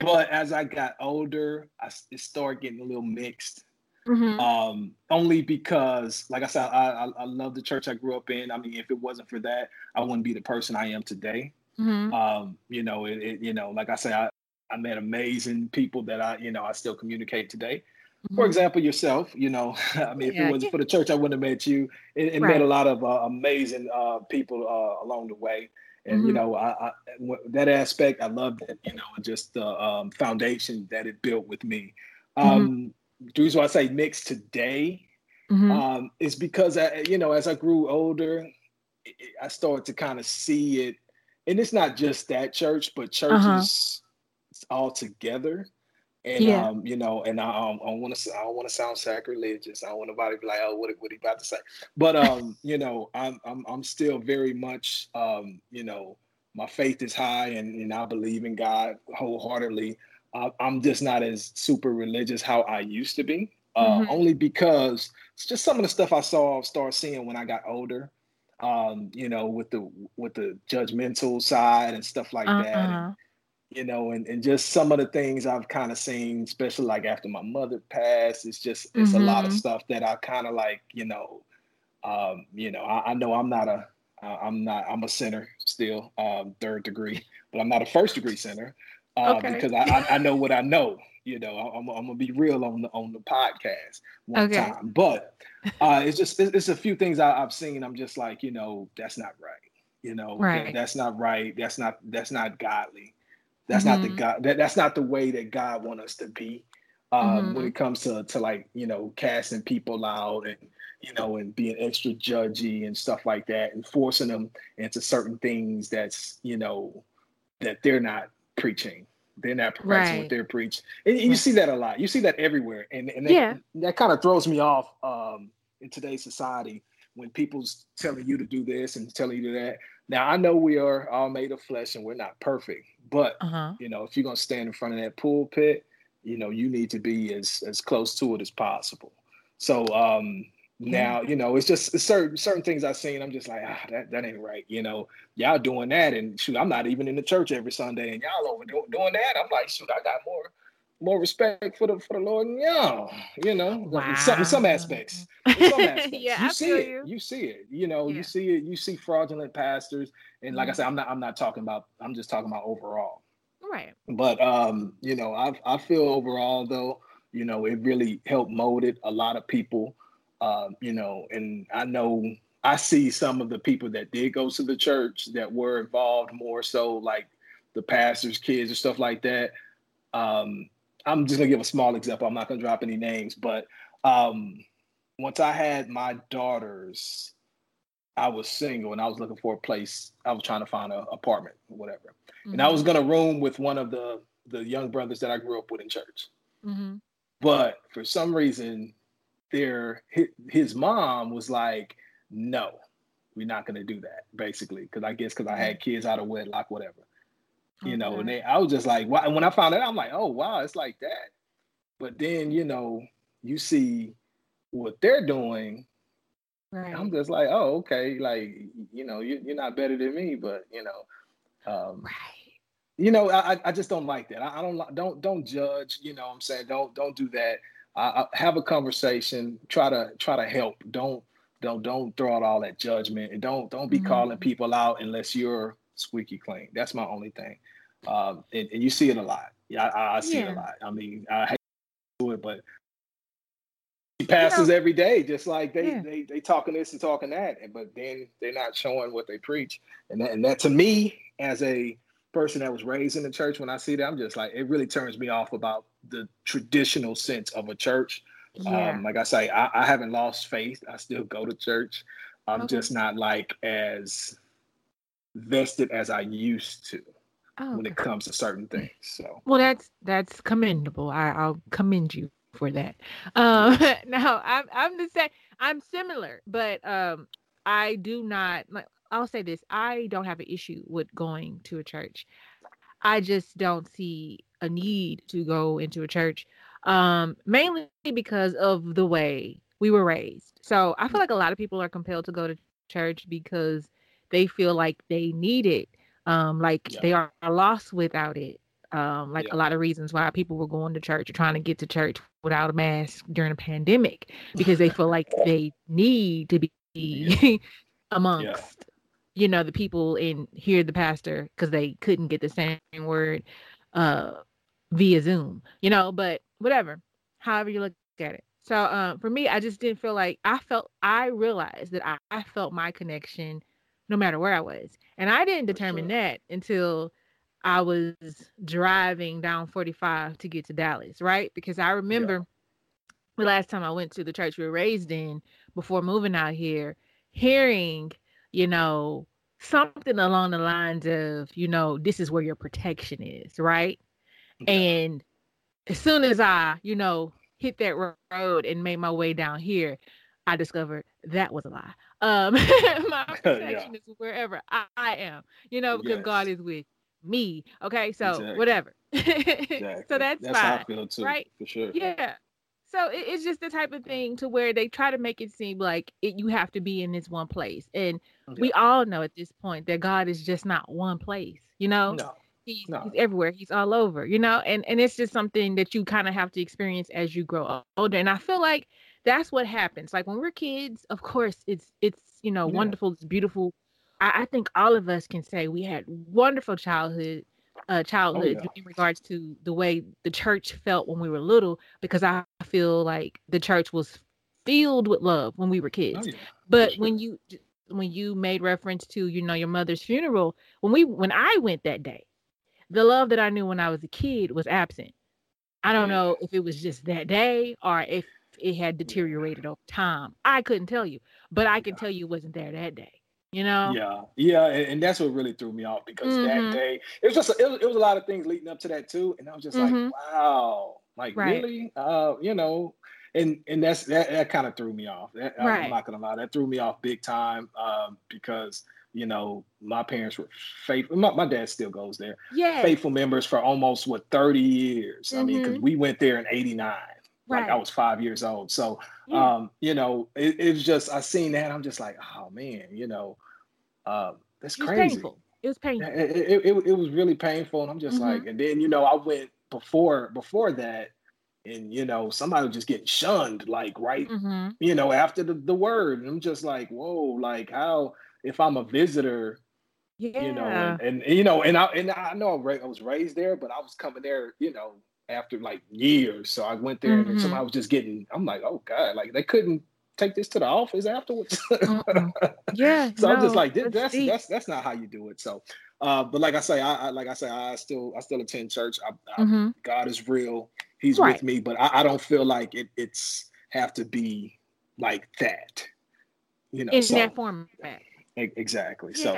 but as I got older, I it started getting a little mixed. Mm-hmm. Um, only because, like I said, I, I, I love the church I grew up in. I mean, if it wasn't for that, I wouldn't be the person I am today. Mm-hmm. Um, you know, it, it, you know, like I said, I, I met amazing people that I, you know, I still communicate today. For mm-hmm. example, yourself, you know, I mean, if yeah. it wasn't for the church, I wouldn't have met you and, and right. met a lot of uh, amazing uh, people uh, along the way. And, mm-hmm. you know, I, I, that aspect, I love that, you know, just the um, foundation that it built with me. Mm-hmm. Um, the reason why I say mixed today mm-hmm. um, is because, I, you know, as I grew older, I started to kind of see it. And it's not just that church, but uh-huh. churches uh-huh. all together. And yeah. um, you know, and I, um, I don't want to I don't want to sound sacrilegious. I don't want nobody to be like, oh, what what he about to say? But um, you know, I'm I'm I'm still very much um, you know, my faith is high and, and I believe in God wholeheartedly. Uh, I'm just not as super religious how I used to be. Uh, mm-hmm. Only because it's just some of the stuff I saw start seeing when I got older. Um, you know, with the with the judgmental side and stuff like uh-huh. that. And, uh-huh you know, and, and just some of the things I've kind of seen, especially like after my mother passed, it's just it's mm-hmm. a lot of mm-hmm. stuff that I kind of like, you know, um, you know, I, I know I'm not a I'm not I'm a sinner still, um, third degree, but I'm not a first degree sinner uh, okay. because I, I, know what I know. You know, I'm, I'm gonna be real on the on the podcast one okay. time, but uh, it's just it's, it's a few things I, I've seen. I'm just like, you know, that's not right. You know, right. That, that's not right. That's not that's not godly That's mm-hmm. not the mm-hmm. God. That, that's not the way that God want us to be. Um, mm-hmm. When it comes to to like you know casting people out and you know and being extra judgy and stuff like that and forcing them into certain things that's you know that they're not preaching. They're not practicing right. what they're preaching. And you see that a lot. You see that everywhere. And, and that, yeah. that kind of throws me off um, in today's society when people's telling you to do this and telling you that. Now I know we are all made of flesh and we're not perfect, but uh-huh. you know, if you're gonna stand in front of that pulpit, you know, you need to be as as close to it as possible. So um now, you know, it's just certain certain things I've seen. I'm just like, ah, that, that ain't right. You know, y'all doing that, and shoot, I'm not even in the church every Sunday, and y'all over doing, doing that. I'm like, shoot, I got more more respect for the for the Lord and y'all. You know, wow. in some some aspects. Some aspects. yeah, you I see it. You. you. see it. You know, yeah. you see it. You see fraudulent pastors, and like mm-hmm. I said, I'm not I'm not talking about. I'm just talking about overall. Right. But um, you know, I I feel overall though, you know, it really helped molded a lot of people. Um, you know, and I know I see some of the people that did go to the church that were involved more so, like the pastors' kids and stuff like that. Um, I'm just gonna give a small example. I'm not gonna drop any names, but um, once I had my daughters, I was single and I was looking for a place. I was trying to find an apartment or whatever, mm-hmm. and I was gonna room with one of the the young brothers that I grew up with in church. Mm-hmm. But for some reason, their his, mom was like, "No, we're not gonna do that." Basically, because I guess because I had kids out of wedlock, whatever you know, and they, I was just like, wow. And when I found out, I'm like, oh wow, it's like that. But then, you know, you see what they're doing. Right. I'm just like, oh, okay, like you know, you, are not better than me, but you know, um, right. You know, I, I just don't like that. I, I don't don't don't judge. You know, I'm saying don't don't do that. I, I have a conversation. Try to try to help. Don't don't don't throw out all that judgment and don't don't be mm-hmm. calling people out unless you're squeaky clean. That's my only thing. Um, and, and, you see it a lot. Yeah, I, I see yeah. it a lot. I mean, I hate to do it, but he passes you know, every day, just like they, yeah. they they talking this and talking that, but then they're not showing what they preach. And that, and that to me, as a person that was raised in the church, when I see that, I'm just like, it really turns me off about the traditional sense of a church. Yeah. Um, like I say, I, I, haven't lost faith. I still go to church. I'm okay. just not like as vested as I used to oh, when it comes to certain things. So well, that's that's commendable. I, I'll commend you for that. Um, now I'm I'm the same. I'm similar, but um, I do not like. I'll say this: I don't have an issue with going to a church. I just don't see a need to go into a church, um, mainly because of the way we were raised. So I feel like a lot of people are compelled to go to church because they feel like they need it um like yeah. they are lost without it um like yeah. a lot of reasons why people were going to church or trying to get to church without a mask during a pandemic because they feel like they need to be yeah. amongst you know the people and hear the pastor because they couldn't get the same word uh via zoom you know but whatever however you look at it so um, for me, I just didn't feel like I felt I realized that I, I, felt my connection no matter where I was. And I didn't determine sure. that until I was driving down 45 to get to Dallas, right? Because I remember yeah. the last time I went to the church we were raised in before moving out here, hearing, you know, something along the lines of, you know, this is where your protection is, right? Yeah. And as soon as I, you know, hit that road and made my way down here, I discovered that was a lie. Um, my protection yeah. is wherever I, I, am, you know, because yes. God is with me. Okay, so exactly. whatever. exactly. So that's, that's fine, how I feel too, right? For sure. Yeah. So it, it's just the type of thing to where they try to make it seem like it, you have to be in this one place, and we all know at this point that God is just not one place. You know. No. He's, no. he's everywhere. He's all over, you know, and and it's just something that you kind of have to experience as you grow older. And I feel like that's what happens. Like when we're kids, of course, it's it's you know yeah. wonderful, it's beautiful. I, I, think all of us can say we had wonderful childhood, uh, childhood oh, yeah. in regards to the way the church felt when we were little. Because I feel like the church was filled with love when we were oh, kids. Oh, yeah. But sure. when you when you made reference to you know your mother's funeral, when we when I went that day, the love that I knew when I was a kid was absent. I don't know if it was just that day or if it had deteriorated over time. I couldn't tell you, but I can tell you it wasn't there that day. You know? Yeah, yeah, and, and that's what really threw me off because mm-hmm. that day it was just a, it, was, it was a lot of things leading up to that too, and I was just mm-hmm. like, wow, like right. really, uh, you know, and and that's that, that kind of threw me off. That, right. I'm not gonna lie, that threw me off big time um, because you know my parents were faithful. My, my dad still goes there. Yeah, faithful members for almost what 30 years. Mm-hmm. I mean, because mm-hmm. we went there in '89. Right. Like I was five years old. So, yeah. um, you know, it, it, was just I seen that. I'm just like, oh man, you know, uh, that's crazy. Painful. It was painful. It, it, it, it was really painful, and I'm just mm-hmm. like, and then you know, I went before before that, and you know, somebody was just getting shunned, like right, mm-hmm. you know, after the, the word, and I'm just like, whoa, like how if I'm a visitor, yeah. you know, and, and, and, you know, and I and I know I was raised there, but I was coming there, you know, after like years. So I went there mm-hmm. and somebody was just getting, I'm like, oh God, like they couldn't take this to the office afterwards. yeah. so no, I'm just like, that's that's, that's, that's not how you do it. So uh, but like I say, I, I, like I say, I still I still attend church. I, I, mm-hmm. God is real. He's right. with me, but I, don't feel like it, it's have to be like that. You know, in so, that format. Exactly. Yeah. So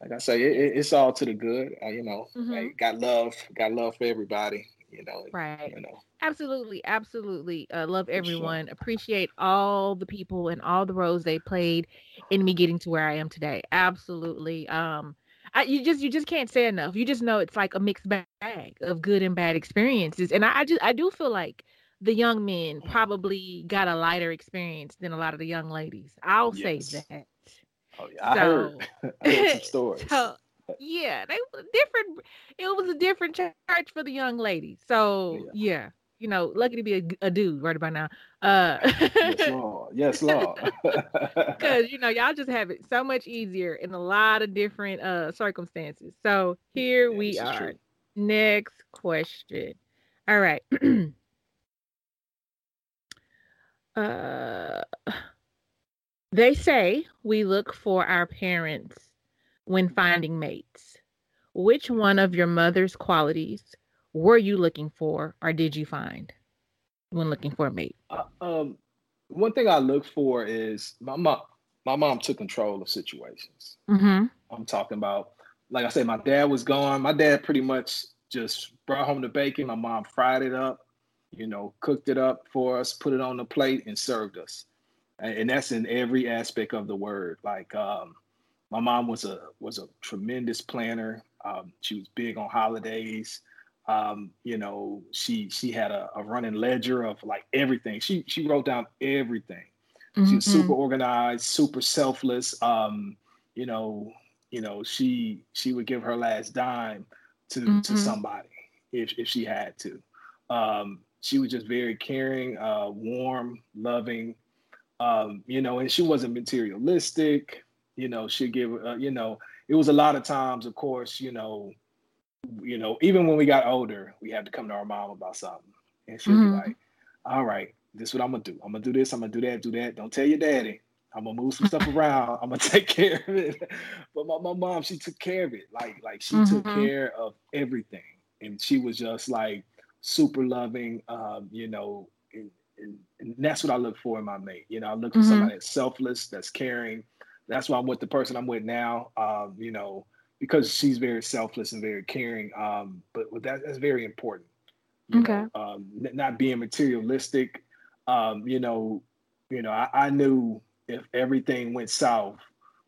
like I say, it, it's all to the good. Uh, you know, mm-hmm. got love, got love for everybody you know right. you know. Absolutely absolutely uh, love everyone sure. appreciate all the people and all the roles they played in me getting to where i am today. Absolutely um I, you just you just can't say enough. You just know it's like a mixed bag of good and bad experiences and i, I just i do feel like the young men probably got a lighter experience than a lot of the young ladies. I'll yes. say that. Oh yeah so, i heard, I heard some stories. so, yeah, they were different. It was a different church for the young lady. So yeah, yeah you know, lucky to be a, a dude right about now. Uh, yes, Lord. Yes, Lord. Because you know, y'all just have it so much easier in a lot of different uh circumstances. So here yeah, we are. Next question. All right. uh, they say we look for our parents when finding mates? Which one of your mother's qualities were you looking for or did you find when looking for a mate? Uh, um, one thing I look for is my mom. My mom took control of situations. Mm-hmm. I'm talking about, like I said, my dad was gone. My dad pretty much just brought home the bacon. My mom fried it up, you know, cooked it up for us, put it on the plate, and served us. And, and that's in every aspect of the word. Like, um, my mom was a was a tremendous planner. Um, she was big on holidays. Um, you know, she she had a, a, running ledger of like everything. She she wrote down everything. Mm-hmm. She was mm-hmm. super organized, super selfless. Um, you know, you know, she she would give her last dime to mm-hmm. to somebody if if she had to. Um, she was just very caring, uh, warm, loving. Um, you know, and she wasn't materialistic you know, she'd give, uh, you know, it was a lot of times, of course, you know, you know, even when we got older, we had to come to our mom about something. And she'd mm-hmm. be like, all right, this is what I'm gonna do. I'm gonna do this, I'm gonna do that, do that. Don't tell your daddy. I'm gonna move some stuff around. I'm gonna take care of it. But my, my mom, she took care of it. Like, like she mm-hmm. took care of everything. And she was just like super loving, um, you know, and, and, and, that's what I look for in my mate. You know, I look for mm-hmm. somebody that's selfless, that's caring, that's why I'm with the person I'm with now. Um, you know, because she's very selfless and very caring. Um, but that, that's very important. okay. Know, um, not being materialistic. Um, you know, you know, I, I knew if everything went south,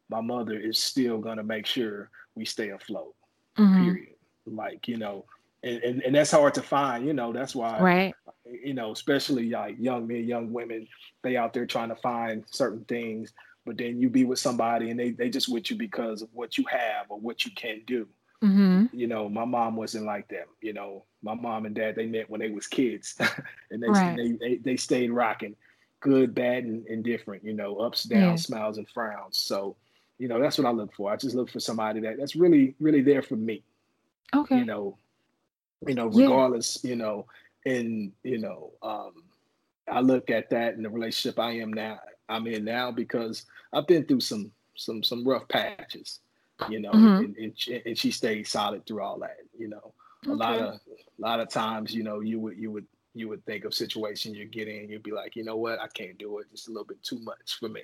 my mother is still gonna make sure we stay afloat. Mm-hmm. Period. Like you know, and, and, and that's hard to find. You know, that's why. Right. You know, especially like young men, young women, they out there trying to find certain things but then you be with somebody and they they just with you because of what you have or what you can do. Mm-hmm. You know, my mom wasn't like that. You know, my mom and dad they met when they was kids, and they, right. they, they they stayed rocking, good, bad, and, and different. You know, ups, downs, yeah. smiles, and frowns. So, you know, that's what I look for. I just look for somebody that that's really really there for me. Okay. You know, you know, regardless. Yeah. You know, and you know, um, I look at that in the relationship I am now I'm in now because I've been through some some some rough patches, you know, mm-hmm. and, and, and, she stayed solid through all that, you know. okay. a lot of a lot of times, you know, you would you would you would think of situations you get in, you'd be like, you know what, I can't do it. It's a little bit too much for me.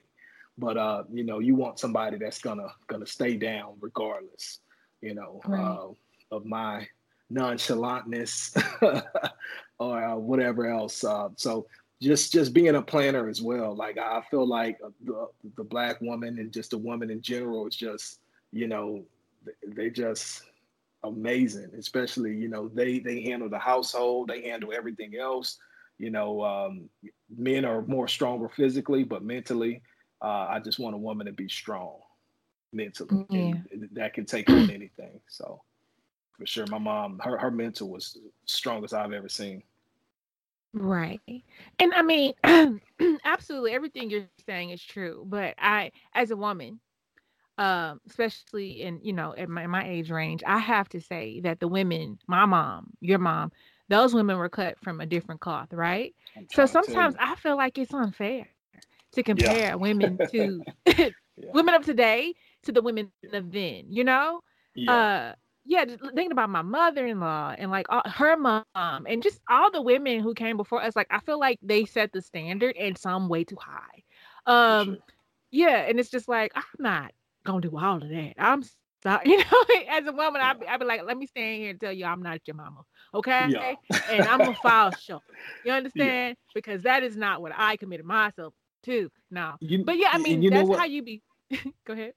But uh, you know, you want somebody that's gonna gonna stay down regardless, you know, right. uh, of my nonchalantness or uh, whatever else. Uh, so just just being a planner as well. Like I feel like the the black woman and just a woman in general is just you know they just amazing. Especially you know they they handle the household, they handle everything else. You know, um, men are more stronger physically, but mentally, uh, I just want a woman to be strong mentally. Yeah. And that can take on anything. So for sure, my mom, her her mental was strongest I've ever seen. Right. And I mean, absolutely everything you're saying is true. But I, as a woman, um, especially in, you know, at my, my age range, I have to say that the women, my mom, your mom, those women were cut from a different cloth, right? So sometimes I feel like it's unfair to compare yeah. women to yeah. women of today to the women of then, you know? Yeah. Uh yeah, thinking about my mother-in-law and like all, her mom and just all the women who came before us, like I feel like they set the standard and some way too high. Um, sure. yeah, and it's just like I'm not gonna do all of that. I'm sorry, you know, as a woman. I'd, be, I'd be like, let me stand here and tell you I'm not your mama, okay? Yeah. and I'm a file show. You understand? Yeah. Because that is not what I committed myself to. No, you, but yeah, I mean, that's how you be Go ahead.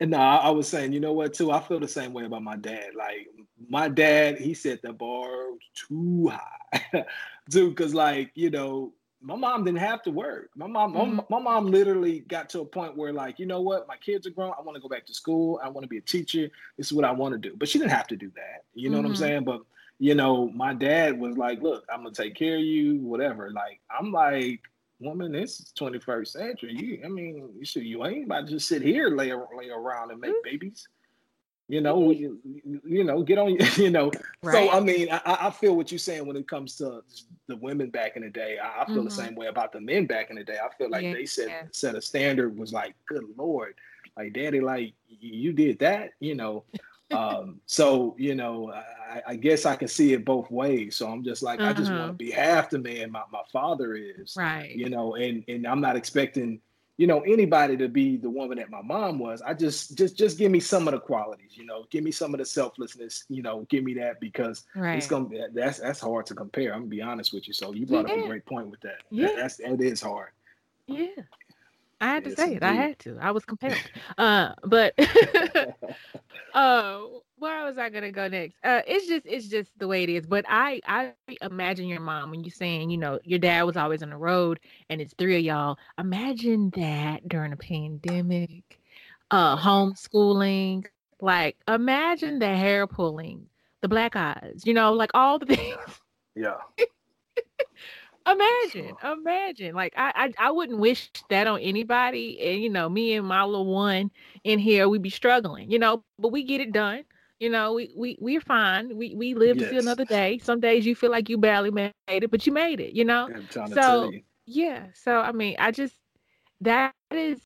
No, I was saying, you know what, too? I feel the same way about my dad. Like my dad, he set the bar too high, too, because like you know, my mom didn't have to work. My mom, mm-hmm. my, my, mom literally got to a point where like, you know what, my kids are grown. I want to go back to school. I want to be a teacher. This is what I want to do. But she didn't have to do that. You know mm-hmm. what I'm mm-hmm. saying? But you know, my dad was like, look, I'm gonna take care of you, whatever. Like, I'm like, woman, this is 21st century. You, I mean, you should, you ain't about to just sit here, lay, lay around and make mm-hmm. babies. You know, you, you, know, get on. You know, right. so I mean, I, I, feel what you're saying when it comes to the women back in the day. I, I feel mm-hmm. the same way about the men back in the day. I feel like yeah. they set yeah. set a standard was like, good lord, like daddy, like you did that. You know, um, so you know, I, I, guess I can see it both ways. So I'm just like, uh-huh. I just want to be half the man my, my father is, right? You know, and and I'm not expecting, you know, anybody to be the woman that my mom was. I just just just give me some of the qualities, you know, give me some of the selflessness, you know, give me that because right. it's gonna be that's that's hard to compare. I'm gonna be honest with you. So you brought yeah. up a great point with that. Yeah, that, that's it is hard. Yeah. I had to say it. I had to. I was compelled. Uh, but uh, where was I gonna go next? Uh, it's just it's just the way it is. But I I imagine your mom when you're saying you know your dad was always on the road and it's three of y'all. Imagine that during a pandemic, uh, homeschooling. Like imagine the hair pulling, the black eyes. You know, like all the things. Yeah. Imagine, imagine. Like I, I, I wouldn't wish that on anybody. And you know, me and my little one in here, we'd be struggling. You know, but we get it done. You know, we we we're fine. We we live yes. to see another day. Some days you feel like you barely made it, but you made it. You know. So yeah. So I mean, I just that is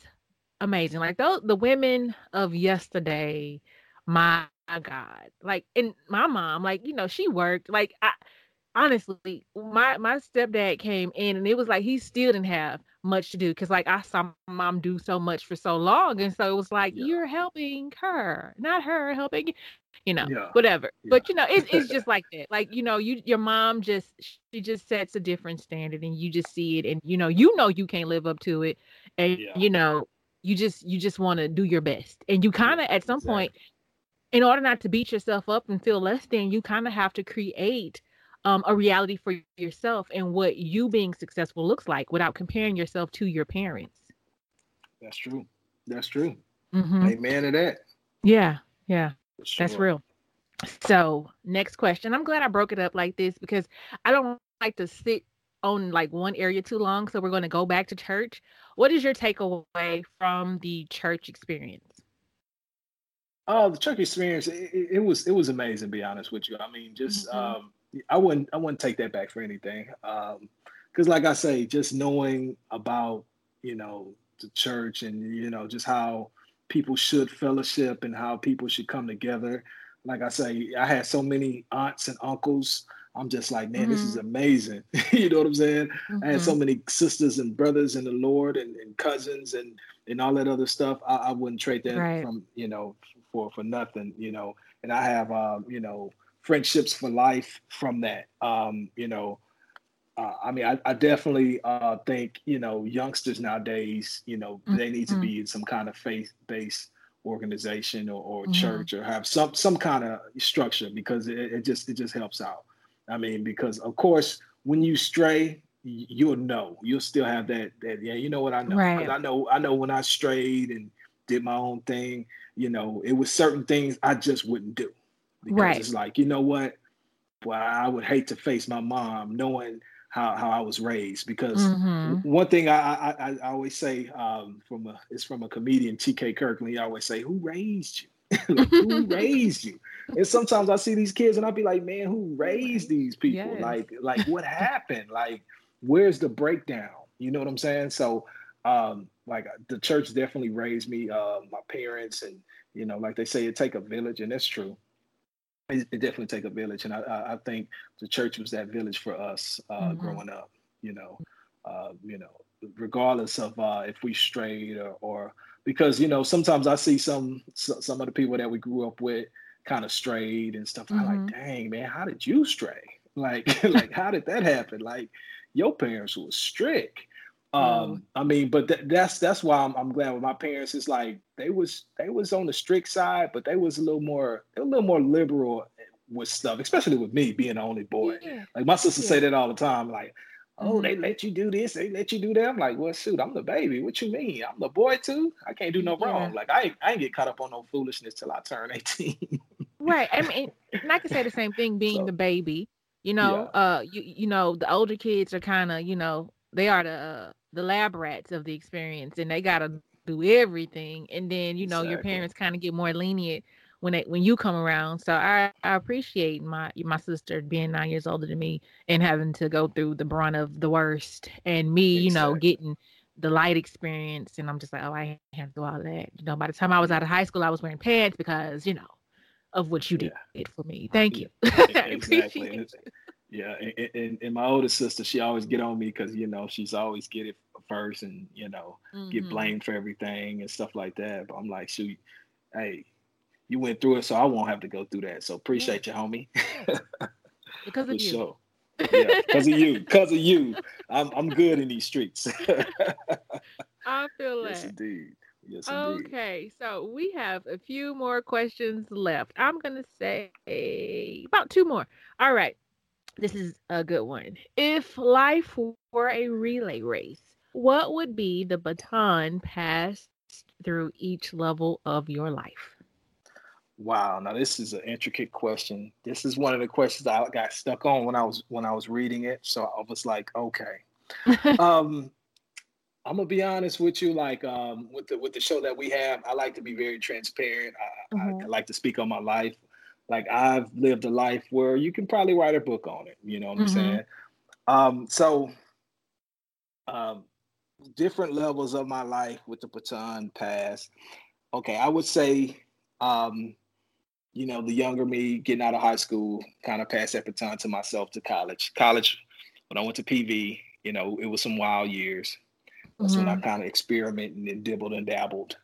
amazing. Like those the women of yesterday. My God, like and my mom, like you know, she worked. Like I honestly, my my stepdad came in and it was like he still didn't have much to do because like I saw my mom do so much for so long, and so it was like yeah. you're helping her, not her helping, you know, yeah. whatever. Yeah. But you know, it's it's just like that. Like you know, you your mom just she just sets a different standard, and you just see it, and you know, you know you can't live up to it, and you know, you just you just want to do your best, and you kind of at some exactly. point. In order not to beat yourself up and feel less than, you kind of have to create um, a reality for yourself and what you being successful looks like without comparing yourself to your parents. That's true. That's true. Mm-hmm. Amen to that. Yeah, yeah, sure. that's real. So, next question. I'm glad I broke it up like this because I don't like to sit on like one area too long. So, we're going to go back to church. What is your takeaway from the church experience? Oh, the church experience, it, it, was it was amazing. To be honest with you, I mean, just mm-hmm. um, I wouldn't I wouldn't take that back for anything. Um, because like I say, just knowing about you know the church and you know just how people should fellowship and how people should come together. like I say, I had so many aunts and uncles. I'm just like, man, mm-hmm. this is mm-hmm. amazing. you know what I'm saying? Mm-hmm. I had so mm-hmm. many sisters and brothers in the Lord and, and cousins and and all that other stuff. I, I wouldn't trade that right. from you know for for nothing. You know, and I have um, you know friendships for life from that. Um, you know, uh, I mean, I, I definitely uh, think you know youngsters nowadays, you know, mm-hmm. they need to be in some kind of faith-based organization or, or mm-hmm. church or have some some kind of structure because it, it, just it just helps out. I mean, because of course, when you stray, you'll know. You'll still have that that yeah, you know what I know. Right. I know I know when I strayed and did my own thing, you know, it was certain things I just wouldn't do. Because right. it's like, you know what? Well, I would hate to face my mom knowing how, how I was raised because mm-hmm. one thing I, I, I always say um, from a it's from a comedian T.K. Kirkland. He always say, "Who raised you? like, who raised you?" And sometimes I see these kids and I'll be like, "Man, who raised these people? Yes. Like, like what happened? Like, where's the breakdown? You know what I'm saying?" So, um, like the church definitely raised me. Uh, my parents and you know, like they say, it take a village, and that's true it, it definitely take a village, and I, I, think the church was that village for us uh, mm-hmm. growing up. You know, uh, you know, regardless of uh, if we strayed or, or because you know sometimes I see some some of the people that we grew up with kind of strayed and stuff. Mm-hmm. I'm like, dang man, how did you stray? Like, like how did that happen? Like, your parents were strict. Um, I mean, but th- that's that's why I'm, I'm, glad with my parents. It's like they was they was on the strict side, but they was a little more a little more liberal with stuff, especially with me being the only boy. Yeah. Like my sister yeah. say that all the time. Like, oh, mm-hmm. they let you do this, they let you do that. I'm like, well, shoot, I'm the baby. What you mean? I'm the boy too. I can't do no yeah. wrong. Like I ain't, I ain't get caught up on no foolishness till I turn 18. right. I mean, and I can say the same thing being so, the baby. You know, uh, you you know, the older kids are kind of, you know, they are the uh, the lab rats of the experience and they got to do everything and then you know exactly. your parents kind of get more lenient when they when you come around so i i appreciate my my sister being nine years older than me and having to go through the brunt of the worst and me exactly. you know getting the light experience and i'm just like oh i can't do all that you know by the time i was out of high school i was wearing pants because you know of what you did yeah. for me thank you exactly. Yeah, and, and, and, my older sister, she always get on me because you know she's always get it first, and you know mm-hmm. get blamed for everything and stuff like that. But I'm like, shoot, hey, you went through it, so I won't have to go through that. So appreciate yeah. you, homie. because of you. Sure. Yeah, because of you, because of you, I'm I'm good in these streets. I feel that. Yes, indeed. Yes, indeed. Okay, so we have a few more questions left. I'm gonna say about two more. All right. This is a good one. If life were a relay race, what would be the baton passed through each level of your life? Wow, now this is an intricate question. This is one of the questions I got stuck on when I was when I was reading it. So I was like, okay. um I'm gonna be honest with you. Like um, with the with the show that we have, I like to be very transparent. I, mm-hmm. I, I like to speak on my life like I've lived a life where you can probably write a book on it. You know what mm-hmm. I'm saying? Um, so um, different levels of my life with the baton pass. Okay, I would say, um, you know, the younger me getting out of high school kind of passed that baton to myself to college. College, when I went to PV, you know, it was some wild years. That's mm-hmm. when I mm-hmm. kind of experimented and dibbled and dabbled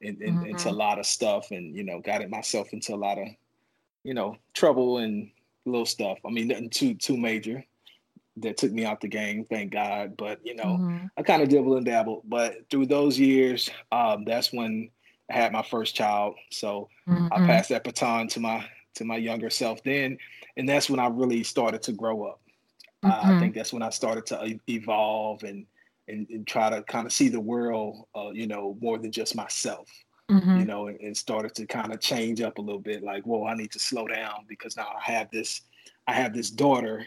in, in, mm-hmm. into a lot of stuff and, you know, got it myself into a lot of you know, trouble and little stuff. I mean, nothing too too major that took me out the game, thank God. But you know, mm-hmm. I kind of dibble and dabble. But through those years, um, that's when I had my first child. So mm-hmm. I passed that baton to my to my younger self then, and that's when I really started to grow up. Mm-hmm. Uh, I think that's when I started to evolve and and, and try to kind of see the world, uh, you know, more than just myself mm-hmm. you know, and, and, started to kind of change up a little bit. Like, whoa, I need to slow down because now I have this, I have this daughter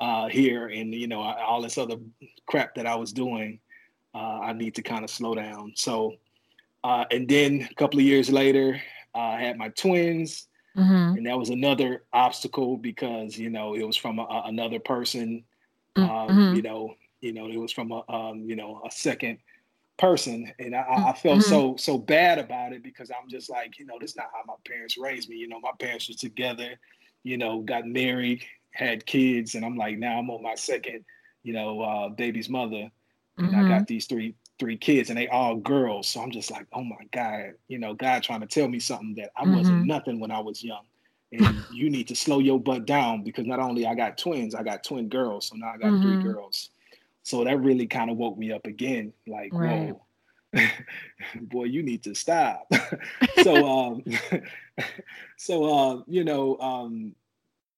uh, here, and you know, all this other crap that I was doing. Uh, I need to kind of slow down. So, uh, and then a couple of years later, I had my twins. Mm-hmm. And that was another obstacle because you know it was from a, a, another person, um, mm-hmm. you know, you know it was from a um, you know a second person, and I, I felt mm-hmm. so so bad about it because I'm just like, you know, this is not how my parents raised me. You know, my parents were together, you know, got married, had kids, and I'm like, now I'm on my second, you know, uh, baby's mother, and mm-hmm. I got these three three kids, and they all girls. So I'm just like, oh my god, you know, God trying to tell me something that I mm-hmm. wasn't nothing when I was young. And you need to slow your butt down because not only I got twins, I got twin girls. So now I got three mm-hmm. girls. So that really kind of woke me up again. Like, right. whoa, boy, you need to stop. so, um, so uh, you know, um,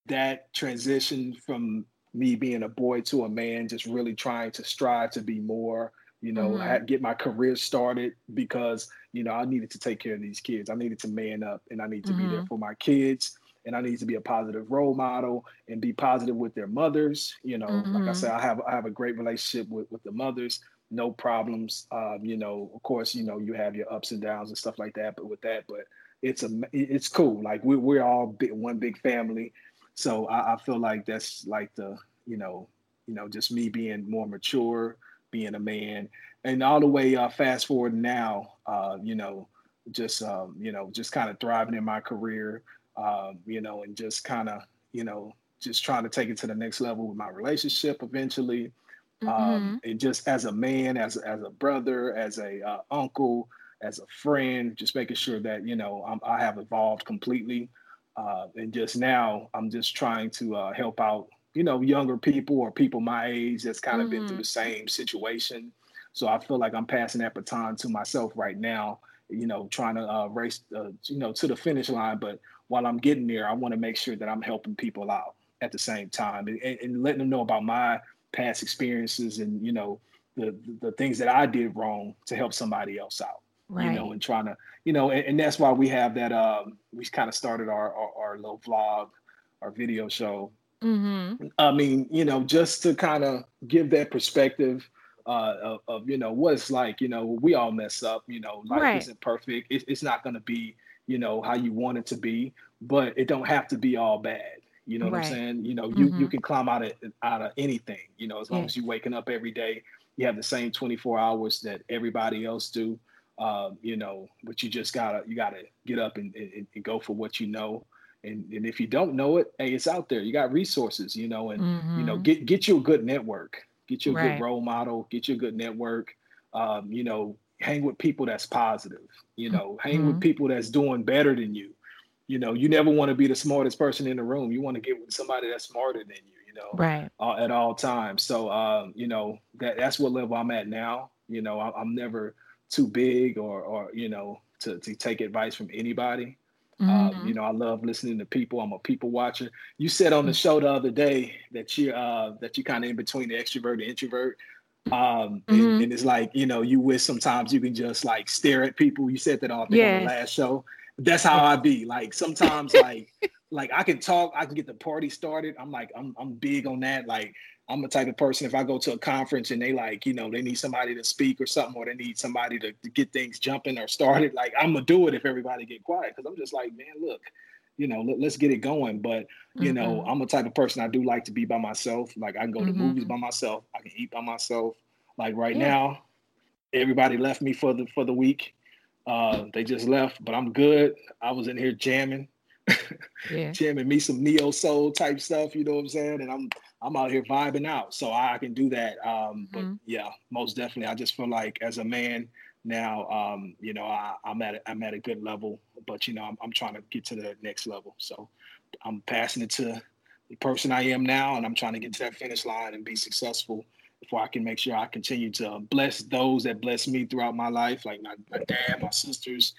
that transition from me being a boy to a man, just really trying to strive to be more. You know, mm-hmm. get my career started because you know I needed to take care of these kids. I needed to man up, and I need to mm-hmm. be there mm-hmm. for my kids and I need to be a positive role model and be positive with their mothers. You know, mm-hmm. like I mm-hmm. said, I have I have a great relationship with with the mothers, no problems. Um, you know, of course, you know you have your ups and downs and stuff like that, but with that, but it's a it's cool. Like we we're all big, one big family, so I, I feel like that's like the you know you know just me being more mature, being a man, and all the way uh, fast forward now, uh, you know, just um, you know just kind of thriving in my career um, you know, and just kind of, you know, just trying to take it to the next level with my relationship eventually. Um, mm-hmm. Um, and just as a man, as as a brother, as a uh, uncle, as a friend, just making sure that you know I'm, i have evolved completely. Uh, and just now, I'm just trying to uh, help out, you know, younger people or people my age that's kind of mm-hmm. been through mm-hmm. the same situation. So I feel like I'm passing that baton to myself right now. You know, trying to uh, race, uh, you know, to the finish line, but while I'm getting there, I want to make sure that I'm helping people out at the same time and, and letting them know about my past experiences and you know the the things that I did wrong to help somebody else out. Right. You know, and trying to, you know, and, and that's why we have that. Um, we kind of started our, our, our little vlog, our video show. Mm-hmm. I mean, you know, just to kind of give that perspective uh, of, of, you know what it's like. You know, we all mess up. You know, life right. isn't perfect. It, it's not going to be you know, how you want it to be, but it don't have to be all bad. You know what right. I'm saying? You know, you mm-hmm. you can climb out of out of anything, you know, as long as you're waking up every day, you have the same 24 hours that everybody else do. Um, you know, but you just gotta you gotta get up and, and, and, go for what you know. And, and if you don't know it, hey, it's out there. You got resources, you know, and mm-hmm. you know, mm-hmm. get get you a good network, get you a right. good role model, get you a good network. Um, you know, hang with people that's positive you know hang mm-hmm. with people that's doing better than you you know you never want to be the smartest person in the room you want to get with somebody that's smarter than you you know right uh, at all times so um, you know that that's what level i'm at now you know I, am never too big or or you know to, to take advice from anybody um, mm-hmm. um, you know i love listening to people i'm a people watcher you said on the show the other day that you uh that you kind of in between the extrovert and introvert um, mm-hmm. and, and, it's like, you know, you wish sometimes you can just like stare at people. You said that all yeah. on the last show. That's how I be. Like sometimes like like I can talk, I can get the party started. I'm like, I'm I'm big on that. Like I'm the type of person if I go to a conference and they like, you know, they need somebody to speak or something, or they need somebody to, to get things jumping or started. Like I'm gonna do it if everybody get quiet. Cause I'm just like, man, look, you know, let, us get it going. But you mm-hmm. know, I'm a type of person I do like to be by myself. Like I can go mm-hmm. to movies by myself. I can eat by myself. Like right yeah. now, everybody left me for the for the week. Uh, they just left, but I'm good. I was in here jamming, yeah. jamming me some neo soul type stuff. You know what I'm saying? And I'm I'm out here vibing out, so I can do that. Um, but mm-hmm. yeah, most definitely, I just feel like as a man now, um, you know, I, am at a, I'm at a good level, but you know, I'm, I'm trying to get to the next level. So I'm passing it to the person I am now, and I'm trying to get to that finish line and be successful before I can make sure I continue to bless those that bless me throughout my life, like my, my dad, my sisters,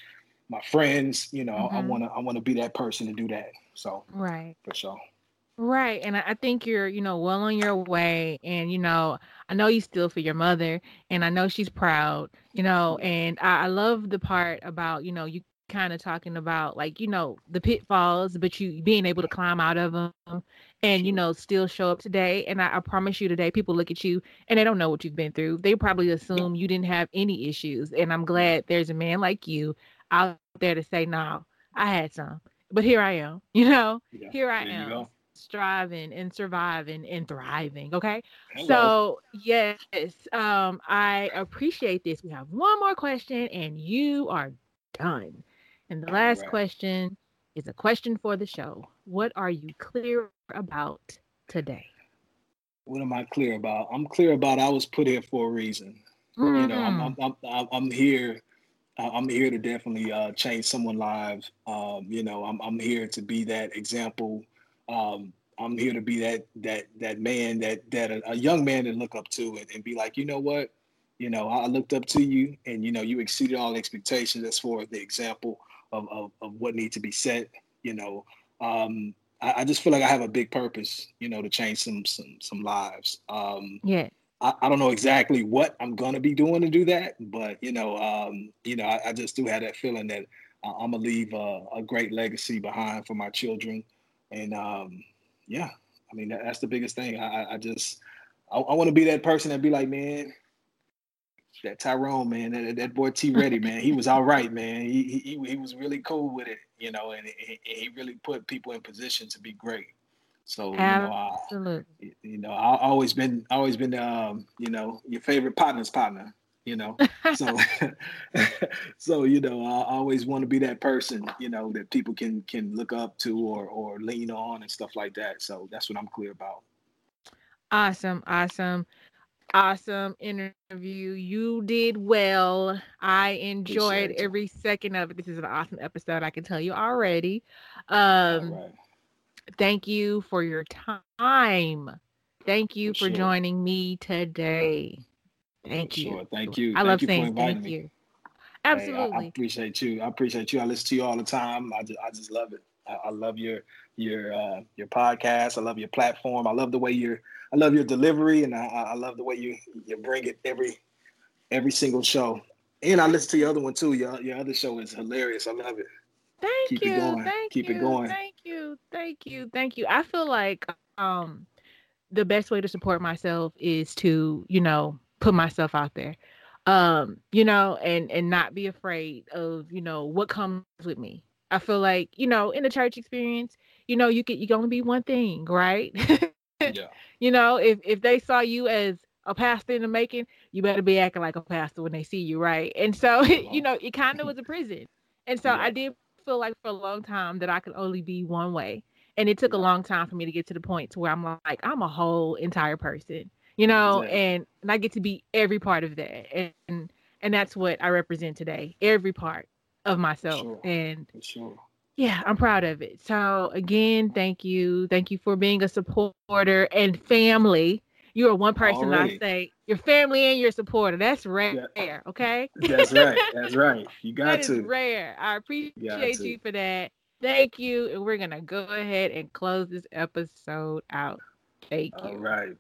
my friends. You know, mm-hmm. I want to I want to be that person to do that. So right for sure. Right. And I think you're, you know, well on your way. And, you know, I know you still for your mother and I know she's proud, you know, and I, I love the part about, you know, you kind of talking about like, you know, the pitfalls, but you being able to climb out of them and, you know, still show up today. And I, I promise you today, people look at you and they don't know what you've been through. They probably assume you didn't have any issues. And I'm glad there's a man like you out there to say, no, I had some, but here I am, you know, yeah, here I am. striving and surviving and thriving. Okay. Hello. So, yes, um, I appreciate this. We have one more question and you are done. And the last right. question is a question for the show. What are you clear about today? What am I clear about? I'm clear about I was put here for a reason. Mm-hmm. You know, I'm, mm-hmm. I'm, I'm, I'm here I'm here to definitely uh, change someone's lives. Um, you know, I'm I'm here to be that example. Um, I'm here to be that that that man that that a, a young man to look up to and, and, be like, you know what, you know, I looked up to you, and you know, you exceeded all expectations as for the example of of, of what needs to be set. You know, um, I, I, just feel like I have a big purpose. You know, to change some some some lives. Um, yeah. I, I don't know exactly what I'm gonna be doing to do that, but you know, um, you know, I, I, just do have that feeling that I'm gonna leave a, a, great legacy behind for my children, and um, yeah, I mean that, that's the biggest thing. I, I just I, I want to be that person that be like, man, that Tyrone, man, that, that boy T Ready, man, he was all right, man. He, he he was really cool with it, you know, and he, he really put people in position to be great. So Absolutely. you know, I, you know, I always been always been um, you know, your favorite partner's partner, you know. so so you know, I always want to be that person, you know, that people can can look up to or or lean on and stuff like that. So that's what I'm clear about. Awesome, awesome. Awesome interview. You did well. I enjoyed every second of it. This is an awesome episode. I can tell you already. Um, Thank you for your time. Thank you for, for sure. joining me today. Thank for you. Sure. Thank you. I thank love you saying thank me. you. Absolutely. Hey, I, I, appreciate you. I appreciate you. I listen to you all the time. I just, I just love it. I, I love your your uh, your podcast. I love your platform. I love the way you're. I love your delivery, and I, I love the way you you bring it every every single show. And I listen to your other one too. Your your other show is hilarious. I love it. Thank Keep you. It going. Thank Keep you. it going. Thank you. Thank you. Thank you. I feel like um the best way to support myself is to, you know, put myself out there. Um, you know, and and not be afraid of, you know, what comes with me. I feel like, you know, in the church experience, you know, you could you can only be one thing, right? yeah. You know, if if they saw you as a pastor in the making, you better be acting like a pastor when they see you, right? And so, you know, it kind of was a prison. And so yeah. I did feel like for a long time that I could only be one way. And it took a long time for me to get to the point to where I'm like, I'm a whole entire person, you know, exactly. and, and I get to be every part of that. And and that's what I represent today, every part of myself. Sure. And sure. yeah, I'm proud of it. So again, thank you. Thank you for being a supporter and family you are one person. I say your family and your supporter. That's rare. Yeah. Okay. That's right. That's right. You got that to. rare. I appreciate you, you for that. Thank you. And we're gonna go ahead and close this episode out. Thank you. All right.